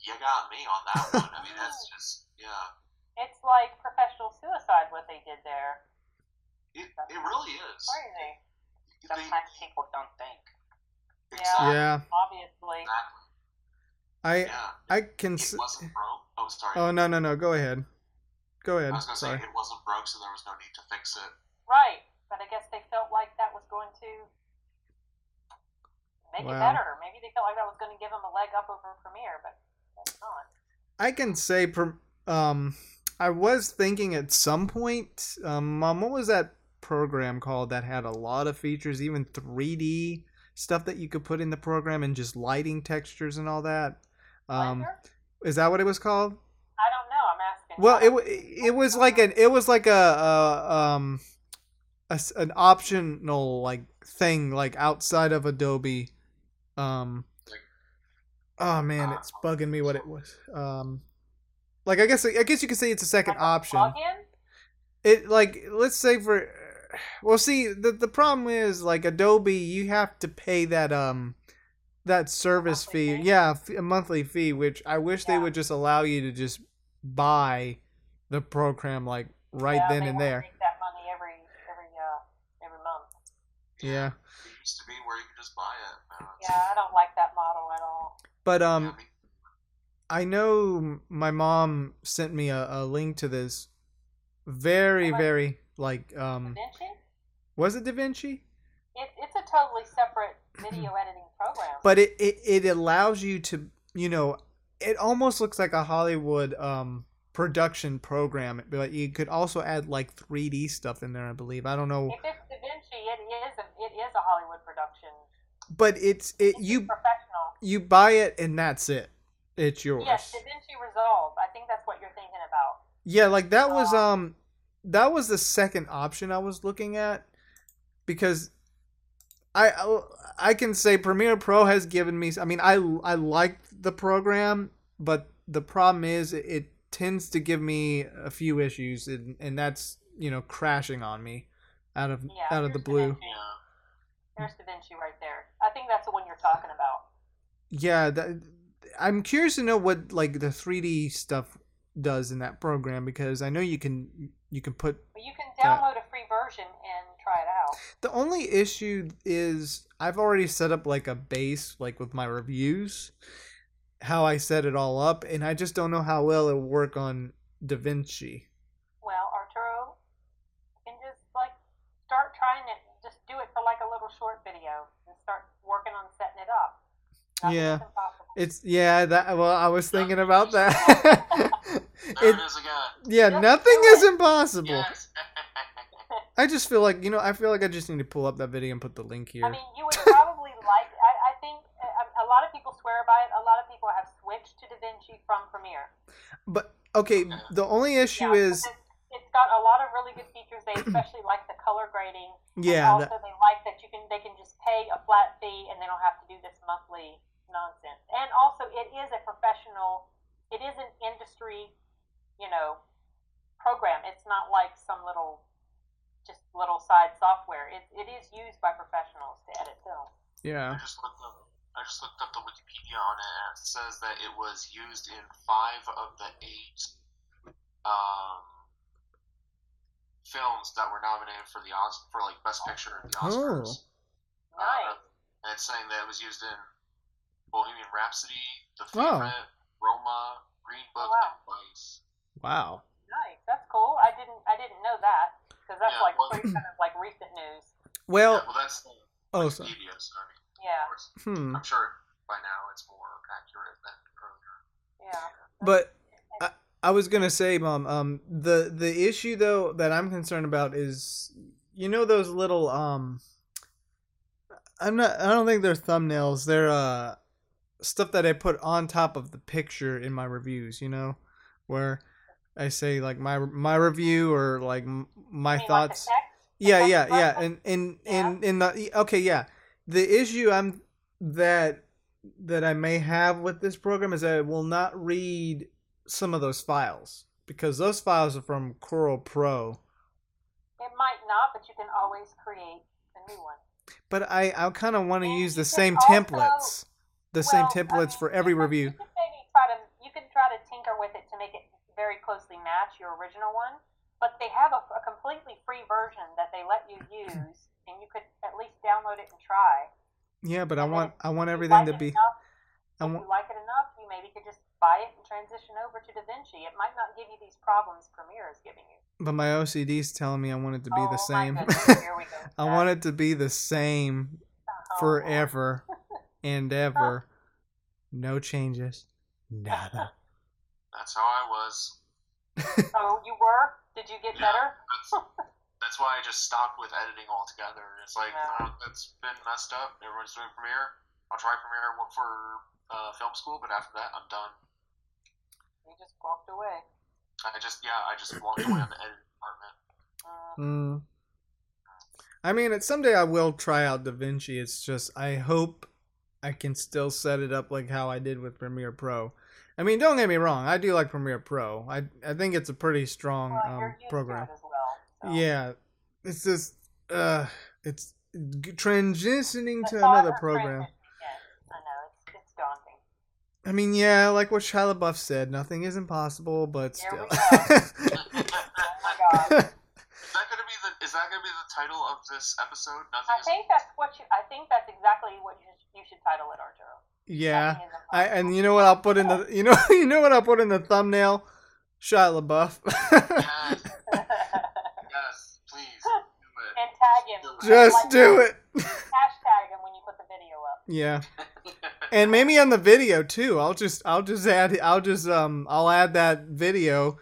You got me on that one. I mean, that's just yeah. It's like professional suicide what they did there. It, it really is. Crazy. They, Sometimes people don't think. exactly. Yeah, Obviously. Exactly. I Yeah. I can. It wasn't broke. Oh, sorry. Oh no no no! Go ahead. Go ahead. I was gonna Sorry. say it wasn't broke, so there was no need to fix it. Right. But I guess they felt like that was going to make Wow. it better. Maybe they felt like that was going to give them a leg up over Premiere, but that's not. I can say, um, I was thinking at some point, um, Mom, what was that program called that had a lot of features, even 3D stuff that you could put in the program and just lighting textures and all that? Um, is that what it was called? I don't know. I'm asking. Well, it it was like an it was like a, a um a an optional like thing like outside of Adobe. Um. Oh man, it's bugging me what it was. Um, like I guess I guess you could say it's a second option. It like let's say for well, see the the problem is like Adobe, you have to pay that um that service fee. fee? Yeah, a monthly fee, which I wish they would just allow you to just buy the program like right yeah, then and there. Make that money every every uh every month. Yeah. It used to be where you could just buy it. Yeah, I don't like that model at all. But um I know my mom sent me a, a link to this very very like um DaVinci? was it DaVinci? It, it's a totally separate video editing program. but it, it it allows you to you know it almost looks like a hollywood um production program but you could also add like 3d stuff in there i believe i don't know if it's DaVinci, it is a, it is a Hollywood production. But it's it It's you professional. you buy it and that's it. It's yours. Yes, DaVinci Resolve. I think that's what you're thinking about. Yeah, like that was um that was the second option I was looking at because I I can say Premiere Pro has given me I mean I I like the program, but the problem is it, tends to give me a few issues and and that's, you know, crashing on me out of Yeah, out of the blue. There's DaVinci right there. I think that's the one you're talking about. Yeah, that, I'm curious to know what like the 3D stuff does in that program because I know you can you can put you can That- download a free version and try it out. The only issue is I've already set up like a base, like with my reviews, how I set it all up, and I just don't know how well it'll work on DaVinci. Well, Arturo, you can just like start trying it. Just do it for like a little short video and start working on setting it up. Nothing Yeah. It's yeah, that well, I was thinking about that. There it, it is again. yeah, Just nothing is it. impossible. Yes. I just feel like you know, I feel like I just need to pull up that video and put the link here. I mean, you would probably like. I, I think uh, a lot of people swear by it. A lot of people have switched to DaVinci from Premiere. but okay, the only issue Yeah, is because it's, it's got a lot of really good features. They especially like the color grading. And yeah, also, that, they like that you can they can just pay a flat fee and they don't have to do this monthly nonsense. And also, it is a professional. It is an industry, you know, program. It's not like some little, just little side software. It it is used by professionals to edit film. yeah. I just looked up. I just looked up the Wikipedia on it, and it says that it was used in five of the eight um, films that were nominated for the Os- for like Best Picture at the Oscars. Uh, Nice. and it's saying that it was used in Bohemian Rhapsody, The Oh. Favorite, Roma, Green Book, wow. and Vice. Wow. Nice. That's cool. I didn't I didn't know that because that's Yeah, like well- pretty kind of like recent news. Well, yeah, well, that's the oh, so, Wikipedia, so I mean, yeah. Hmm. I'm sure by now it's more accurate than earlier. Yeah. But I, was gonna say, mom, um, the the issue though that I'm concerned about is, you know, those little um, I'm not. I don't think they're thumbnails. They're uh, stuff that I put on top of the picture in my reviews. You know, where I say like my my review or like my mean, thoughts. Like? Yeah, yeah, yeah, and and Yeah. and in the okay, yeah. The issue I'm that that I may have with this program is that it will not read some of those files because those files are from Corel Pro. It might not, but you can always create a new one. But I I kind of want to use the same also- templates, the same Well, I templates mean, for every you review. You could maybe try to you can try to tinker with it to make it very closely match your original one, but they have a, a completely free version that they let you use, and you could at least download it and try. Yeah, but I And then want I want everything like to be. Enough, I if you like it enough, you maybe could just buy it and transition over to DaVinci. It might not give you these problems Premiere is giving you. but my OCD's telling me I want it to be oh the same. My goodness, here we go. I want it to be the same Oh, forever and ever. No changes. Nada. That's how I was. Oh, you were? Did you get Yeah, better? That's, that's why I just stopped with editing altogether. It's like Yeah. oh, that's been messed up. Everyone's doing Premiere. I'll try Premiere for uh, film school, but after that, I'm done. You just walked away. I just yeah, I just walked away on the editing department. Mm. Mm. I mean, it, someday I will try out DaVinci. It's just I hope I can still set it up like how I did with Premiere Pro. I mean, don't get me wrong. I do like Premiere Pro. I I think it's a pretty strong Well, um, program. to it as well. so. Yeah, it's just uh, it's g- transitioning to The thought another of transition. transition, Yes, I know it's it's daunting. I mean, yeah, like what Shia LaBeouf said, nothing is impossible, but There still. Oh. Is that gonna be the is that gonna be the title of this episode? Nothing I is think that's what you. I think that's exactly what you you should title it, Arturo. yeah. I and you know what I'll put in the you know you know what I'll put in the thumbnail? Shia LaBeouf. yes, yes, please do it. and tag him. Just Like, do it. Hashtag him when you put the video up. Yeah. And maybe on the video too. I'll just I'll just add I'll just um I'll add that video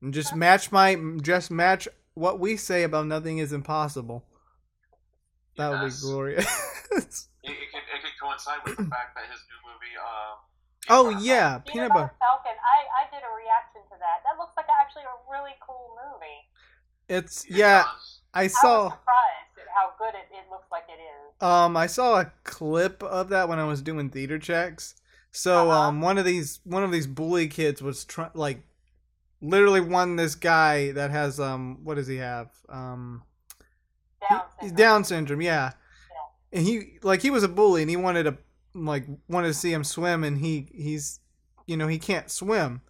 and just match my just match what we say about nothing is impossible. That would be glorious. It, it, could, it could coincide with the fact that his new movie. Um, oh Butter yeah, Peanut peanut Butter butter. Falcon. I, I did a reaction to that. That looks like actually a really cool movie. It's Falcon. It yeah. does. I I was saw. How good it, it looks like it is. Um, I saw a clip of that when I was doing theater checks. So, Uh-huh. um, one of these one of these bully kids was trying like literally won this guy that has um what does he have um Down he's syndrome. Down syndrome, yeah. And he like he was a bully and he wanted to like wanted to see him swim and he he's you know he can't swim.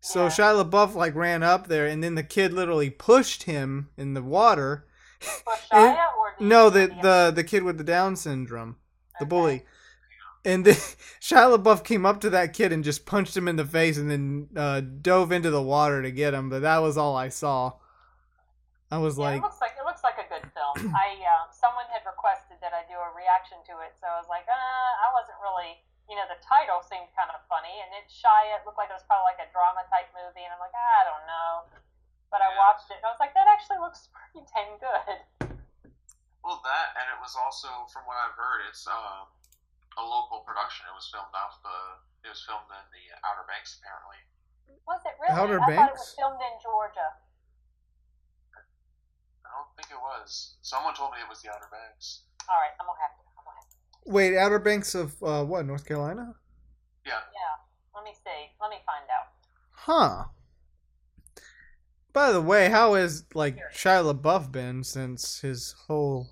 So Yeah. Shia LaBeouf like ran up there and then the kid literally pushed him in the water. Shia or the No, the the the kid with the Down syndrome, the Okay. bully. And then Shia LaBeouf came up to that kid and just punched him in the face and then uh, dove into the water to get him. But that was all I saw. I was Yeah, like, it looks like it looks like a good film. I uh, someone had requested that I do a reaction to it, so I was like, uh, I wasn't really, you know, the title seemed kind of funny, and it Shia it looked like it was probably like a drama type movie, and I'm like, I don't know, but I watched it, and I was like, that actually looks pretty dang good. Well, that and it was also, from what I've heard, it's um, a local production. It was filmed off the. It was filmed in the Outer Banks, apparently. Was it really? Outer I thought it was filmed in Georgia. I don't think it was. Someone told me it was the Outer Banks. All right, I'm gonna have to. I'm gonna have to wait, Outer Banks of uh, what? North Carolina? Yeah. yeah, let me see. Let me find out. Huh. By the way, how has like Shia LaBeouf been since his whole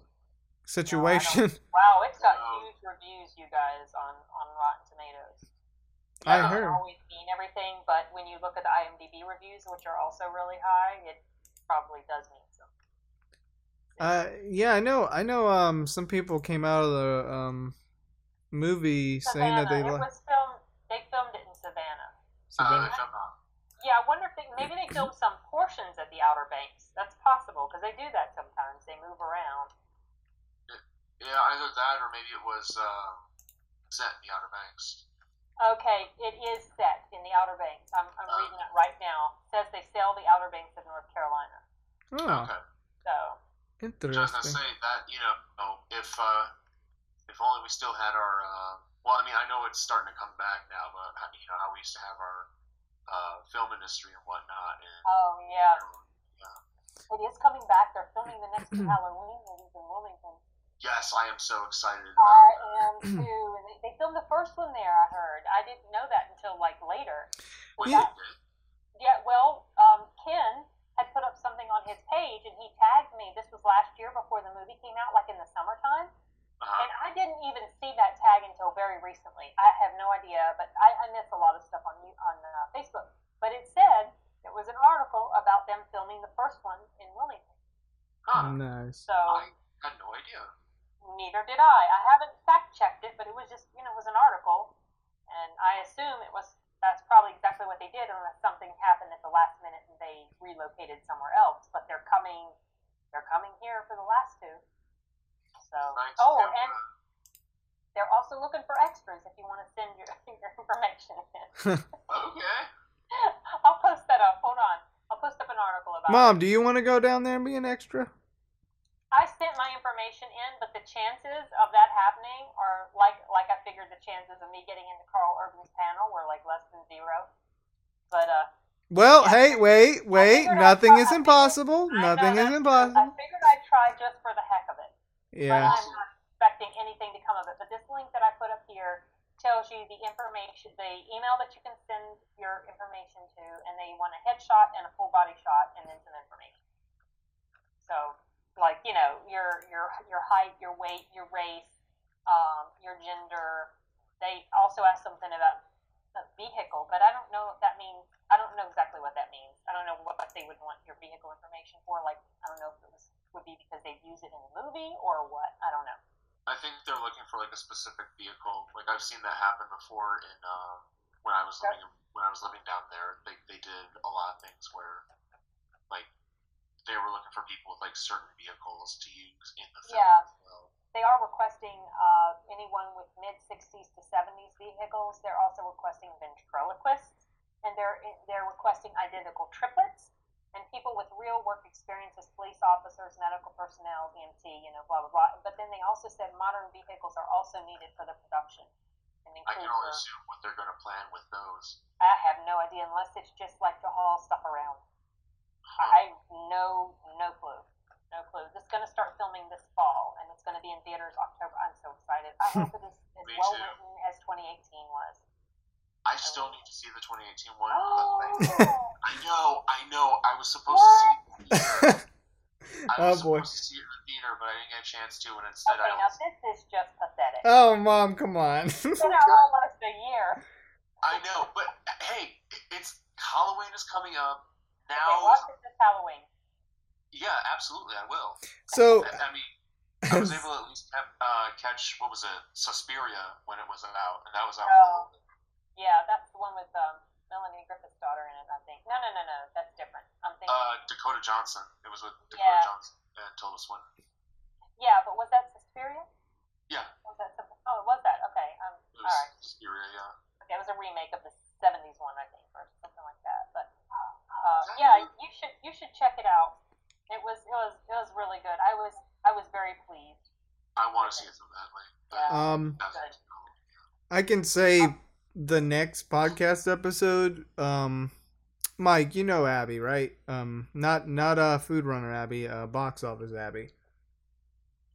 situation? Wow, it's got huge reviews, you guys, on on Rotten Tomatoes. I doesn't heard. always mean everything, but when you look at the IMDb reviews, which are also really high, it probably does mean something. Uh, yeah, I know. I know. Um, some people came out of the um movie saying that they Savannah, like. it was filmed. They filmed it in Savannah. Uh, if I'm not- Yeah, I wonder if they, maybe they filmed some portions at the Outer Banks. That's possible because they do that sometimes. They move around. yeah, either that or maybe it was um, set in the Outer Banks. Okay, it is set in the Outer Banks. I'm, I'm reading it right now. It says they sail the Outer Banks of North Carolina. Oh, Okay. So Interesting. Just gonna say that you know, oh, if uh, if only we still had our. Uh, well, I mean, I know it's starting to come back now, but you know how we used to have our uh, film industry and whatnot. And Oh yeah, yeah. it is coming back. They're filming the next Halloween movies in Wilmington. Yes, I am so excited I that. am too, and they, they filmed the first one there. I heard. I didn't know that until like later. What Yeah. you? Yeah, well, um, Ken had put up something on his page, and he tagged me. This was last year before the movie came out, like in the summertime. Uh-huh. And I didn't even see that tag until very recently. I have no idea, but I, I miss a lot of stuff on on uh, Facebook. But it said it was an article about them filming the first one in Wilmington. Huh. Nice. So I had no idea. neither did I. I haven't fact checked it, but it was just you know it was an article, and I assume it was that's probably exactly what they did, unless something happened at the last minute and they relocated somewhere else. But they're coming, they're coming here for the last two. So Thanks. oh, Yeah, and they're also looking for extras if you want to send your, your information in. okay. I'll post that up. Hold on. I'll post up an article about it. Mom, do you want to go down there and be an extra? I sent my information in, but the chances of that happening are like like I figured the chances of me getting into Karl Urban's panel were like less than zero. But uh, Well, Yeah. hey, wait, wait. figured I'd Nothing try- is I figured- impossible. Know Nothing is impossible. I figured I'd try just for the heck of it. Yeah. But I'm not expecting anything to come of it. But this link that I put up here tells you the information, the email that you can send your information to, and they want a headshot and a full body shot, and then some information. So, like you know, your your your height, your weight, your race, um, your gender. They also ask something about a vehicle, but I don't know if that means. I don't know exactly what that means. I don't know what they would want your vehicle information for. Like, I don't know if it was would be because they'd use it in the movie or what. I don't know. I think they're looking for like a specific vehicle. Like I've seen that happen before in um, when I was living when I was living down there. They they did a lot of things where like they were looking for people with like certain vehicles to use in the film Yeah. as well. They are requesting uh, anyone with mid 60s to 70s vehicles. They're also requesting ventriloquists, and they're they're requesting identical triplets and people with real work experience as police officers, medical personnel, EMT, you know, blah blah blah. But then they also said modern vehicles are also needed for the production. And I can only assume what they're going to plan with those. I have no idea unless it's just like to haul stuff around. I no no clue, no clue. This is going to start filming this fall, and it's going to be in theaters October. I'm so excited. I hope it is as Me well too. written as 2018 was. I still need to see the 2018 one. Oh, I know, I know. I was supposed to see. I oh was boy. supposed to see it in the theater, but I didn't get a chance to, and instead okay, I now this is just pathetic. Oh, mom, come on. It's been almost a year. I know, but hey, it's Halloween is coming up now. Okay, now. watch it this Halloween. yeah, absolutely, I will. so, I, I mean, I was able to at least have, uh, catch what was it, Suspiria when it was out, and that was out. Oh. Yeah, that's the one with um, Melanie Griffith's daughter in it. I think. No, no, no, no. That's different. I'm thinking. Uh, Dakota Johnson. It was with Dakota Yeah. Johnson and Tilda Swinton. yeah, but was that Suspiria? Yeah, Was that something? Oh, it was that? Okay. Um. it was All right. Suspiria. Yeah. Okay, it was a remake of the '70s one, I think, or something like that. But uh, yeah, you should you should check it out. It was it was it was really good. I was I was very pleased. I want to see it so badly. Yeah. um, Good. I can say the next podcast episode, um, Mike, you know Abby, right? Um, not not uh, food runner Abby, uh, box office Abby.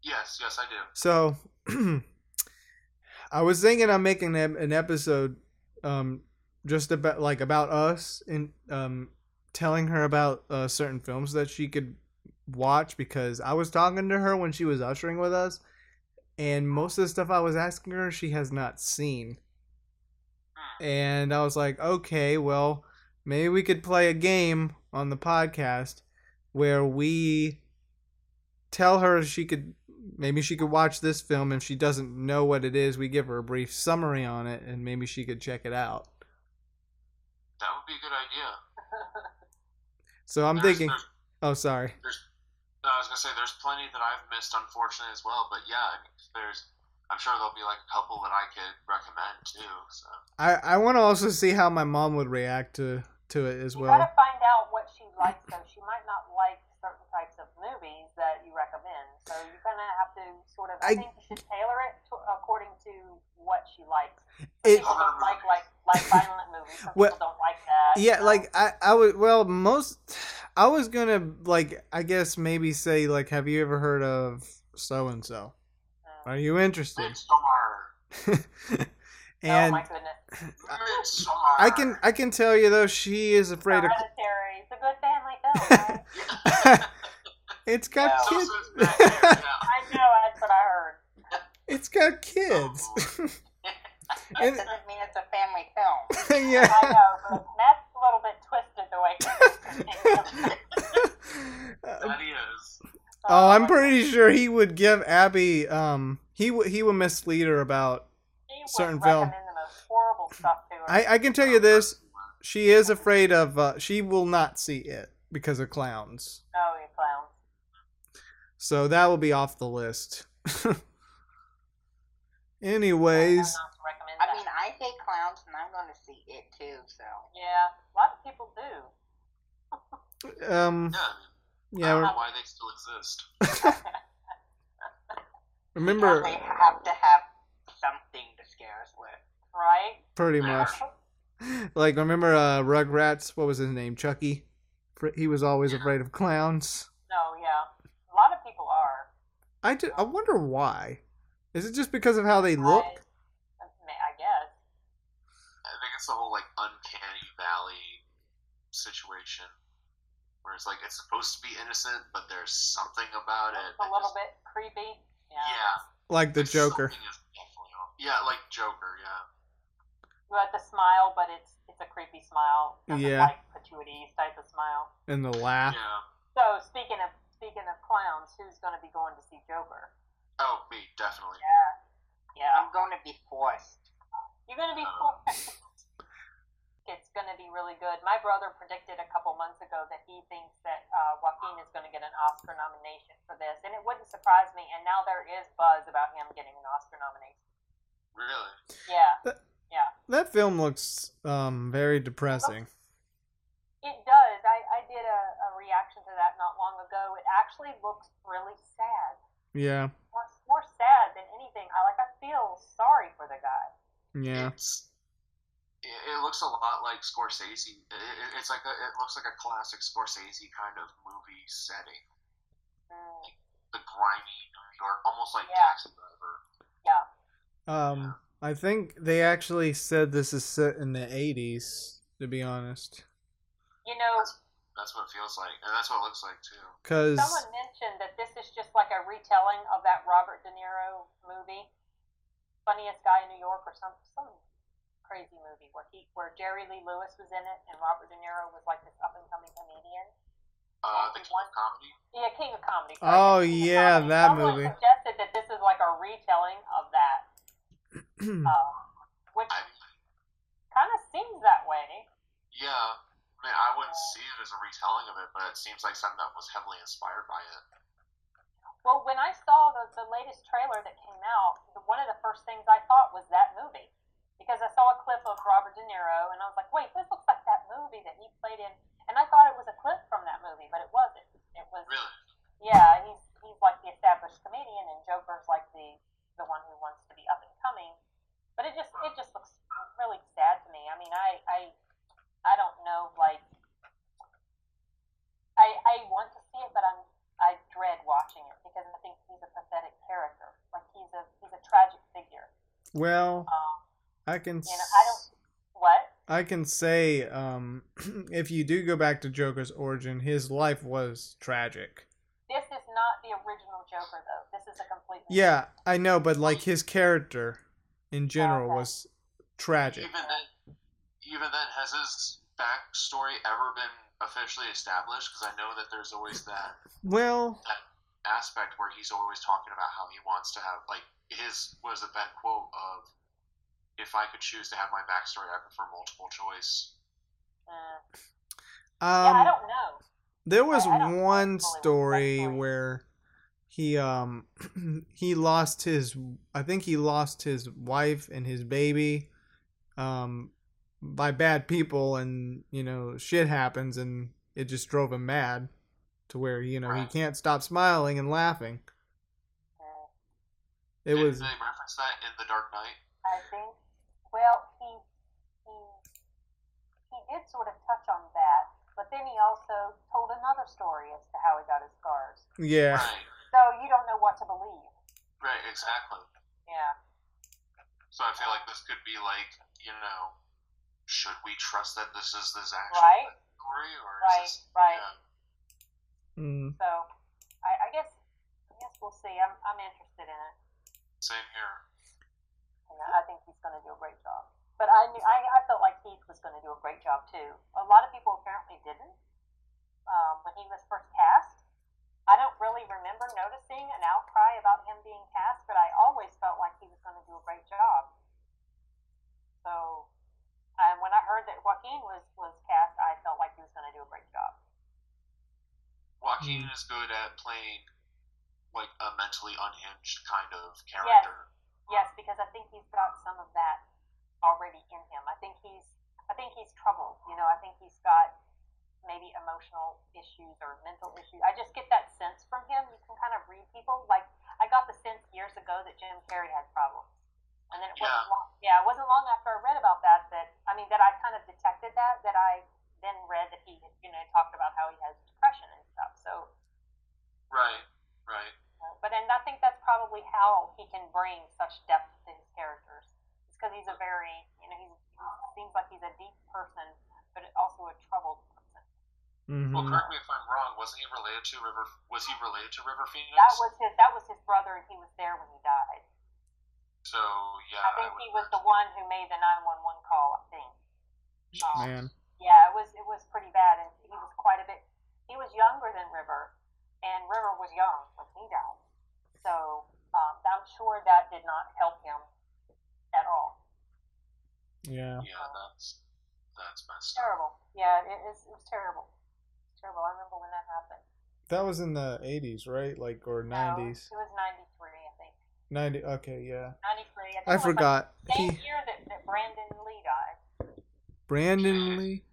Yes, yes, I do. So, I was thinking I'm making an episode, um, just about like about us and um, telling her about uh, certain films that she could watch because I was talking to her when she was ushering with us, and most of the stuff I was asking her she has not seen. And I was like, okay, well, maybe we could play a game on the podcast where we tell her she could maybe she could watch this film if she doesn't know what it is we give her a brief summary on it and maybe she could check it out That would be a good idea. so i'm There's- thinking there's- oh sorry no, I was gonna say there's plenty that I've missed, unfortunately, as well. But yeah, there's. I'm sure there'll be like a couple that I could recommend too. So i i want to also see how my mom would react to to it as You well gotta find out what she likes, though. She might not like certain types of movies that you recommend, so you're gonna have to sort of. I, I- think you should tailor it to, according to what she likes. It- people don't like like like violent movies. Some Well, people don't like that. yeah so- like i i would well most i was gonna like i guess maybe say like have you ever heard of so and so are you interested Midsommar, oh my goodness, Midsommar. I can i can tell you though she is afraid of It's a good family film. Right? it's got Yeah. Kids says Matt yeah. I know that's what I heard. it's got kids That And- doesn't mean it's a family film. yeah I know, but Matt's a little bit twisted the way. That he oh, I'm pretty sure he would give Abby um he would he would mislead her about He would certain film. Recommend the most horrible stuff to her. I I can tell you this she is afraid of uh she will not see it because of clowns. Oh, you clowns. So that will be off the list. Anyways, I'm not to recommend I mean, I hate clowns, and I'm going to see it too. So yeah, a lot of people do. um Yeah, I don't know why they still exist. remember they have to have something to scare us with. Right? Pretty much like remember uh Rugrats, what was his name? Chucky. He was always afraid of clowns. No, yeah. A lot of people are. I, ju- I wonder why. Is it just because of how they look? I, I guess. I think it's the whole like uncanny valley situation, where it's like it's supposed to be innocent, but there's something about it. It's a little just- bit creepy. Yeah. Yeah. Like the there's Joker. is. Yeah, like Joker. Yeah. You have to smile, but it's it's a creepy smile. Doesn't Yeah. Like patooties type of smile. And the laugh. Yeah. So speaking of speaking of clowns, who's going to be going to see Joker? Oh, me definitely. Yeah. Yeah. I'm going to be forced. You're going to be Uh. forced. It's going to be really good. My brother predicted a couple months ago that he thinks that uh, Joaquin is going to get an Oscar nomination for this, and it wouldn't surprise me. And now there is buzz about him getting an Oscar nomination. Really. Yeah, yeah, That film looks um very depressing. it does. I, I did a, a reaction reaction to that not long ago. It actually looks really sad. Yeah. More, more sad than anything. I like. I feel sorry for the guy. Yeah. It's, it, it looks a lot like Scorsese. It, it, it's like a, it looks like a classic Scorsese kind of movie setting. Mm, The grimy New York, almost like Yeah. Taxi Driver. yeah. Um, I think they actually said this is set in the '80s. To be honest, You know, That's what it feels like, and that's what it looks like too. because someone mentioned that this is just like a retelling of that Robert De Niro movie, Funniest Guy in New York, or some some crazy movie where he where Jerry Lee Lewis was in it and Robert De Niro was like this up and coming comedian. Uh, the King of Comedy. Yeah, King of Comedy. sorry, Oh, King yeah, Comedy. that Someone movie. suggested that this is like a retelling of that, uh, which kind of seems that way. yeah, I mean, I wouldn't see it as a retelling of it, but it seems like something that was heavily inspired by it. Well, when I saw the, the latest trailer that came out, the, one of the first things I thought was that movie. Because I saw a clip of Robert De Niro, and I was like, wait, this looks like that movie that he played in. And I thought it was a clip from that movie, but it wasn't. It was, Really? yeah, he's, he's like the established comedian, and Joker's like the, the one who wants to be up and coming. But it just, it just looks really sad to me. I mean, I, I, I don't know, like, I, I want to see it, but I'm, I dread watching it because I think he's a pathetic character. Like he's a he's a tragic figure. well, Um, I can. you know, I don't. What? I can say, um, if you do go back to Joker's origin, his life was tragic. This is not the original Joker, though. This is a completely Yeah, I know, but like his character in general Okay. was tragic. Even then, even then, has his backstory ever been officially established? Because I know that there's always that Well, aspect where he's always talking about how he wants to have like his was it that quote of if I could choose to have my backstory, I prefer multiple choice. Uh, yeah, I um, don't know. there was I- I one fully what his story where he um he lost his I think he lost his wife and his baby um by bad people and you know shit happens and it just drove him mad to where you know he can't stop smiling and laughing. Uh, It Didn't was they reference that in The Dark Knight? I think. Well, he he he did sort of touch on that, but then he also told another story as to how he got his scars. yeah. Right, So you don't know what to believe. right, exactly. Yeah. So I feel like this could be like, you know, should we trust that this is this actual Right. story, or Right, is this, right. Yeah. Mm. So, I, I guess, I guess we'll see. I'm, I'm interested in it, Same here. and I think he's going to do a great job. But I knew, I, I felt like Heath was going to do a great job too. A lot of people apparently didn't um, when he was first cast. I don't really remember noticing an outcry about him being cast, but I always felt like he was going to do a great job. So, and when I heard that Joaquin was was cast, I felt like he was going to do a great job. Joaquin Mm. is good at playing like a mentally unhinged kind of character. Yes, Yes, because I think he's got some of that already in him. I think he's I think he's troubled. You know, I think he's got maybe emotional issues or mental issues. I just get that sense from him. You can kind of read people. Like I got the sense years ago that Jim Carrey had problems. And then it wasn't Yeah. long, yeah, it wasn't long after I read about that that I mean that I kind of detected that that I then read that he you know talked about how he has depression and stuff. So Right, right. But and I think that's probably how he can bring such depth to his characters. It's because he's a very, you know, he's, he seems like he's a deep person, but also a troubled person. Well, correct me if I'm wrong. Wasn't he related to River? Was he related to River Phoenix? That was his. That was his brother, and he was there when he died. So yeah, I think would he was the one who made the nine one one call. I think. Um, Man. Yeah, it was. It was pretty bad, and he was quite a bit. He was younger than River, and River was young when he died. So um, I'm sure that did not help him at all. Yeah. Yeah, that's that's messed up. Terrible. Yeah, it was. It was terrible. Terrible. I remember when that happened. That was in the 80s, right? Like or No, 90s. it was '93, I think. 90 Okay, yeah. '93. I forgot. Like same He year that, that Brandon Lee died. Brandon Lee.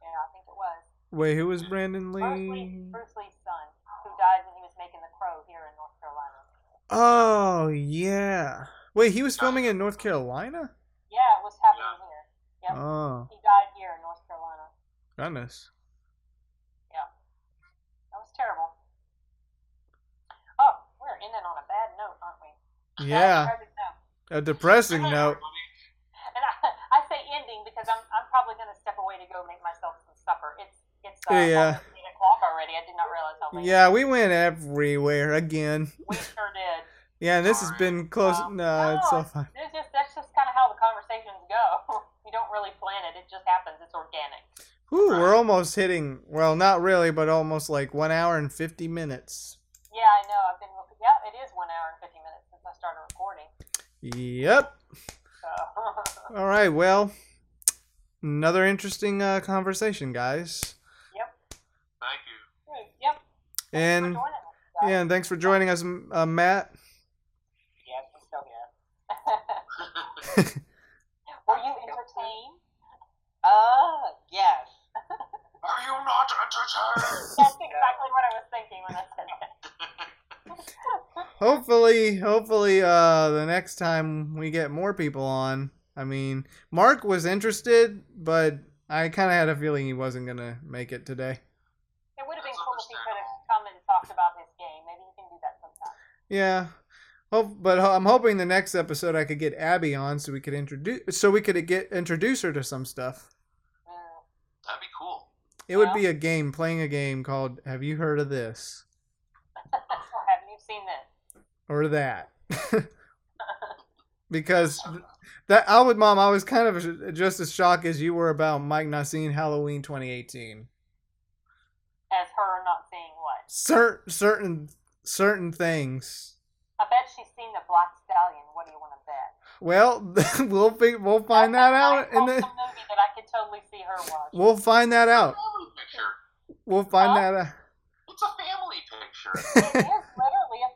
Yeah, I think it was. Wait, who was Brandon Lee? Bruce, Lee? Bruce Lee's son, who died when he was making The Crow here in North Carolina. Oh yeah. Wait, he was filming in North Carolina. Yeah, it was happening here. Yep. Oh He died here in North Carolina. goodness. Yeah. That was terrible. We're ending on a bad note, aren't we? Yeah, a depressing note. And I, I say ending because I'm, I'm probably going to step away to go make myself some supper. It's it's uh, Yeah. eight o'clock already. I did not realize how late. Yeah, we went everywhere again. we sure did. Yeah, and this has been close. Um, No, it's so no, fun. It's just that's just kind of how the conversations go. you don't really plan it; it just happens. It's organic. Whew, we're almost hitting. Well, not really, but almost like one hour and fifty minutes. Yeah, I know. I've been. Yeah, it is one hour and fifty minutes since I started recording. Yep. So All right. Well, another interesting uh, conversation, guys. Yep. Thank you. yep. Thanks for And joining us, guys. yeah, and thanks for joining us, uh, Matt. Yes, I'm still here. Were you entertained? Uh, yes. Are you not entertained? That's exactly what I was thinking when I said that. Hopefully, hopefully, uh, the next time we get more people on. I mean, Mark was interested, but I kind of had a feeling he wasn't gonna make it today. It would have been cool if he could have come and talked about his game. Maybe he can do that sometime. Yeah. Hope, but I'm hoping the next episode I could get Abby on so we could introduce so we could get introduce her to some stuff. Mm. That'd be cool. It would be a game playing a game called Have you heard of this Have you seen this? Or that? because that I would mom I was kind of just as shocked as you were about Mike not seeing Halloween 2018. As her not seeing what? Certain certain certain things. I bet she's seen the Black Stallion. What do you want to bet? Well, we'll fig- we'll find that out in in the the movie that I could totally see her watch. we'll find that out. Family picture. We'll find Huh? that out. It's a family picture. it is literally a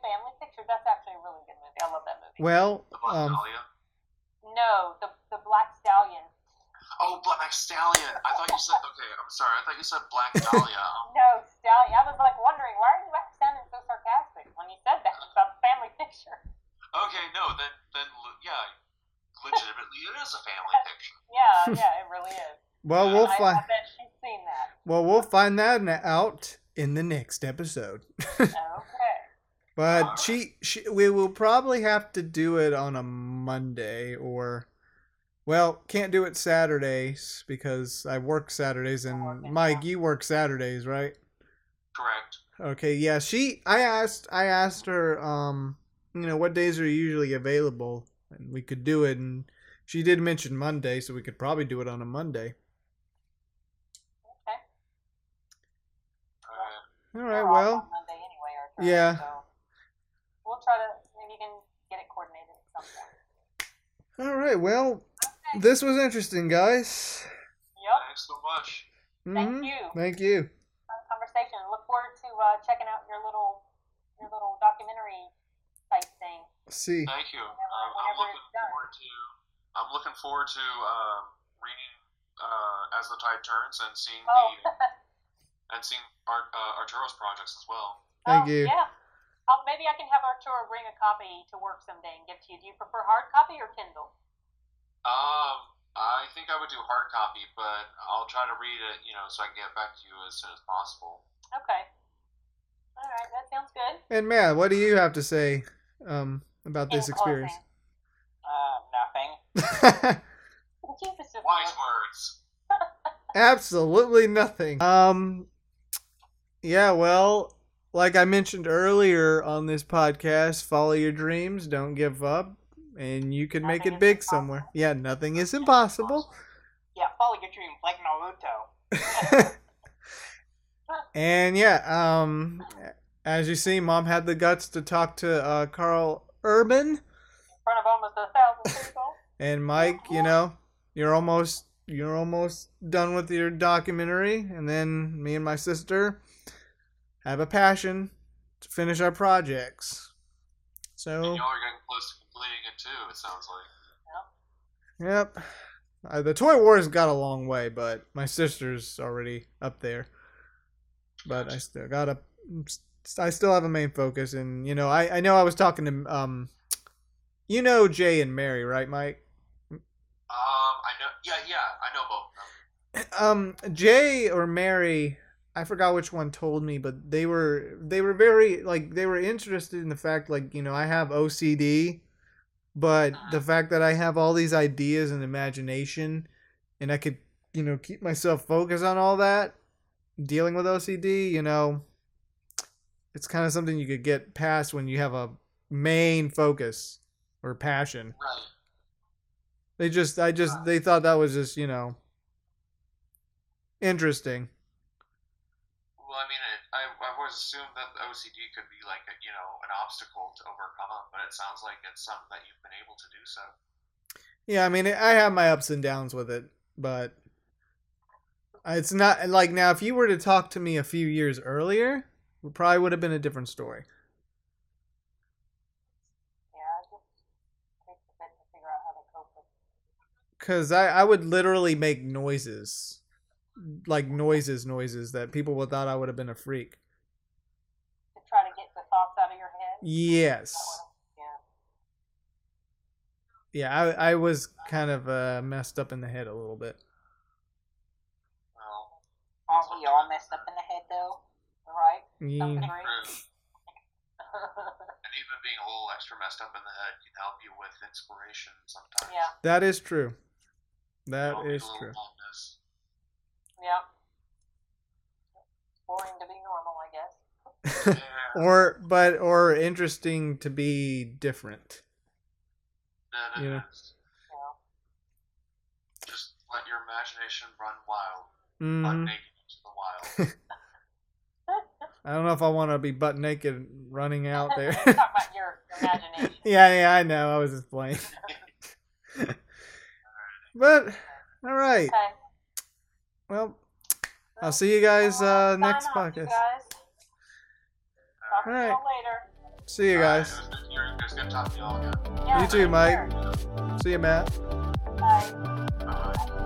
family picture. That's actually a really good movie. I love that movie. Well, The Black um, Dahlia. No, the the Black Stallion. Oh, Black Stallion. I thought you said. Okay, I'm sorry. I thought you said Black Dahlia. No, Stallion. I was like wondering why are you sounding so sarcastic when you said that about the family picture. Okay, no, then then yeah, legitimately, it is a family picture. Yeah, yeah, it really is. well, we'll I, find. I bet she's seen that. Well, we'll find that out in the next episode. Okay. But she, she, we will probably have to do it on a Monday or, well, can't do it Saturdays because I work Saturdays and Mike, you work Saturdays, right? Correct. Okay, yeah. She, I asked, I asked her, um, you know, what days are usually available, and we could do it, and she did mention Monday, so we could probably do it on a Monday. Okay. All We're right, off well, on Monday anyway, or Yeah. So we'll try to maybe you can get it coordinated at some point. all right, well, this was interesting, guys. Yep. thanks so much. Thank Mhm. you. Thank you. Fun conversation. Look forward to uh, checking out your little your little documentary type thing. See. Thank you. Um, Whenever- I'm whenever looking it's done. forward to. I'm looking forward to um, reading uh, as the tide turns and seeing Oh. the and seeing Art, uh, Arturo's projects as well. Thank oh, you. Yeah. Um, maybe I can have Arturo bring a copy to work someday and give to you. Do you prefer hard copy or Kindle? Um, I think I would do hard copy, but I'll try to read it, you know, so I can get back to you as soon as possible. Okay. All right, that sounds good. And Matt, what do you have to say um, about this In experience? Uh, nothing. Keep this just Wise words. Absolutely nothing. Um, yeah, well, like I mentioned earlier on this podcast, follow your dreams, don't give up, and you can make it big impossible. somewhere. Yeah, nothing is impossible. Yeah, follow your dreams like Naruto. and yeah, um, as you see, Mom had the guts to talk to uh, Karl Urban. in front of almost a thousand people. And Mike, you know, you're almost you're almost done with your documentary, and then me and my sister have a passion to finish our projects. And So, y'all are getting close to completing it too, it sounds like. yep. Uh, the Toy Wars got a long way, but my sister's already up there. but I still gotta. I still have a main focus, and you know, I I know I was talking to um, you know Jay and Mary, right, Mike? Um, I know. Yeah, yeah, I know both. Um, Jay or Mary, I forgot which one told me, but they were they were very like they were interested in the fact like you know I have OCD, but the uh-huh. fact that I have all these ideas and imagination, and I could you know keep myself focused on all that, dealing with OCD, you know, it's kind of something you could get past when you have a main focus or passion. Right. They just, I just, they thought that was just, you know, interesting. Well, I mean, it, I I always assumed that OCD could be like a, you know an obstacle to overcome, but it sounds like it's something that you've been able to do so. Yeah, I mean, I have my ups and downs with it, but it's not like now. If you were to talk to me a few years earlier, it probably would have been a different story. Yeah, it just takes a bit to figure out how to cope with. Cause I, I would literally make noises, like noises, noises that people would thought I would have been a freak. To try to get the thoughts out of your head. Yes. Yeah. Yeah, I, I was kind of uh, messed up in the head a little bit. Well, Aren't we all messed up in the head though? Right. Yeah. True. and even being a little extra messed up in the head can help you with inspiration sometimes. yeah. That is true. That You don't need is a little true. numbness. Yeah. Boring to be normal, I guess. Yeah. or but or interesting to be different. That Yeah. is. Yeah. Just let your imagination run wild, Mhm. butt naked into the wild. I don't know if I want to be butt naked running out there. Talk about your imagination. yeah, yeah, I know. I was just playing. but all right. Okay. Well, I'll see you guys uh, Sign next off, podcast. guys. Talk Alright. later. See you guys. Alright, it was good it was good talking to you all again. Yeah, You too, Mike. care. See you, Matt. Bye.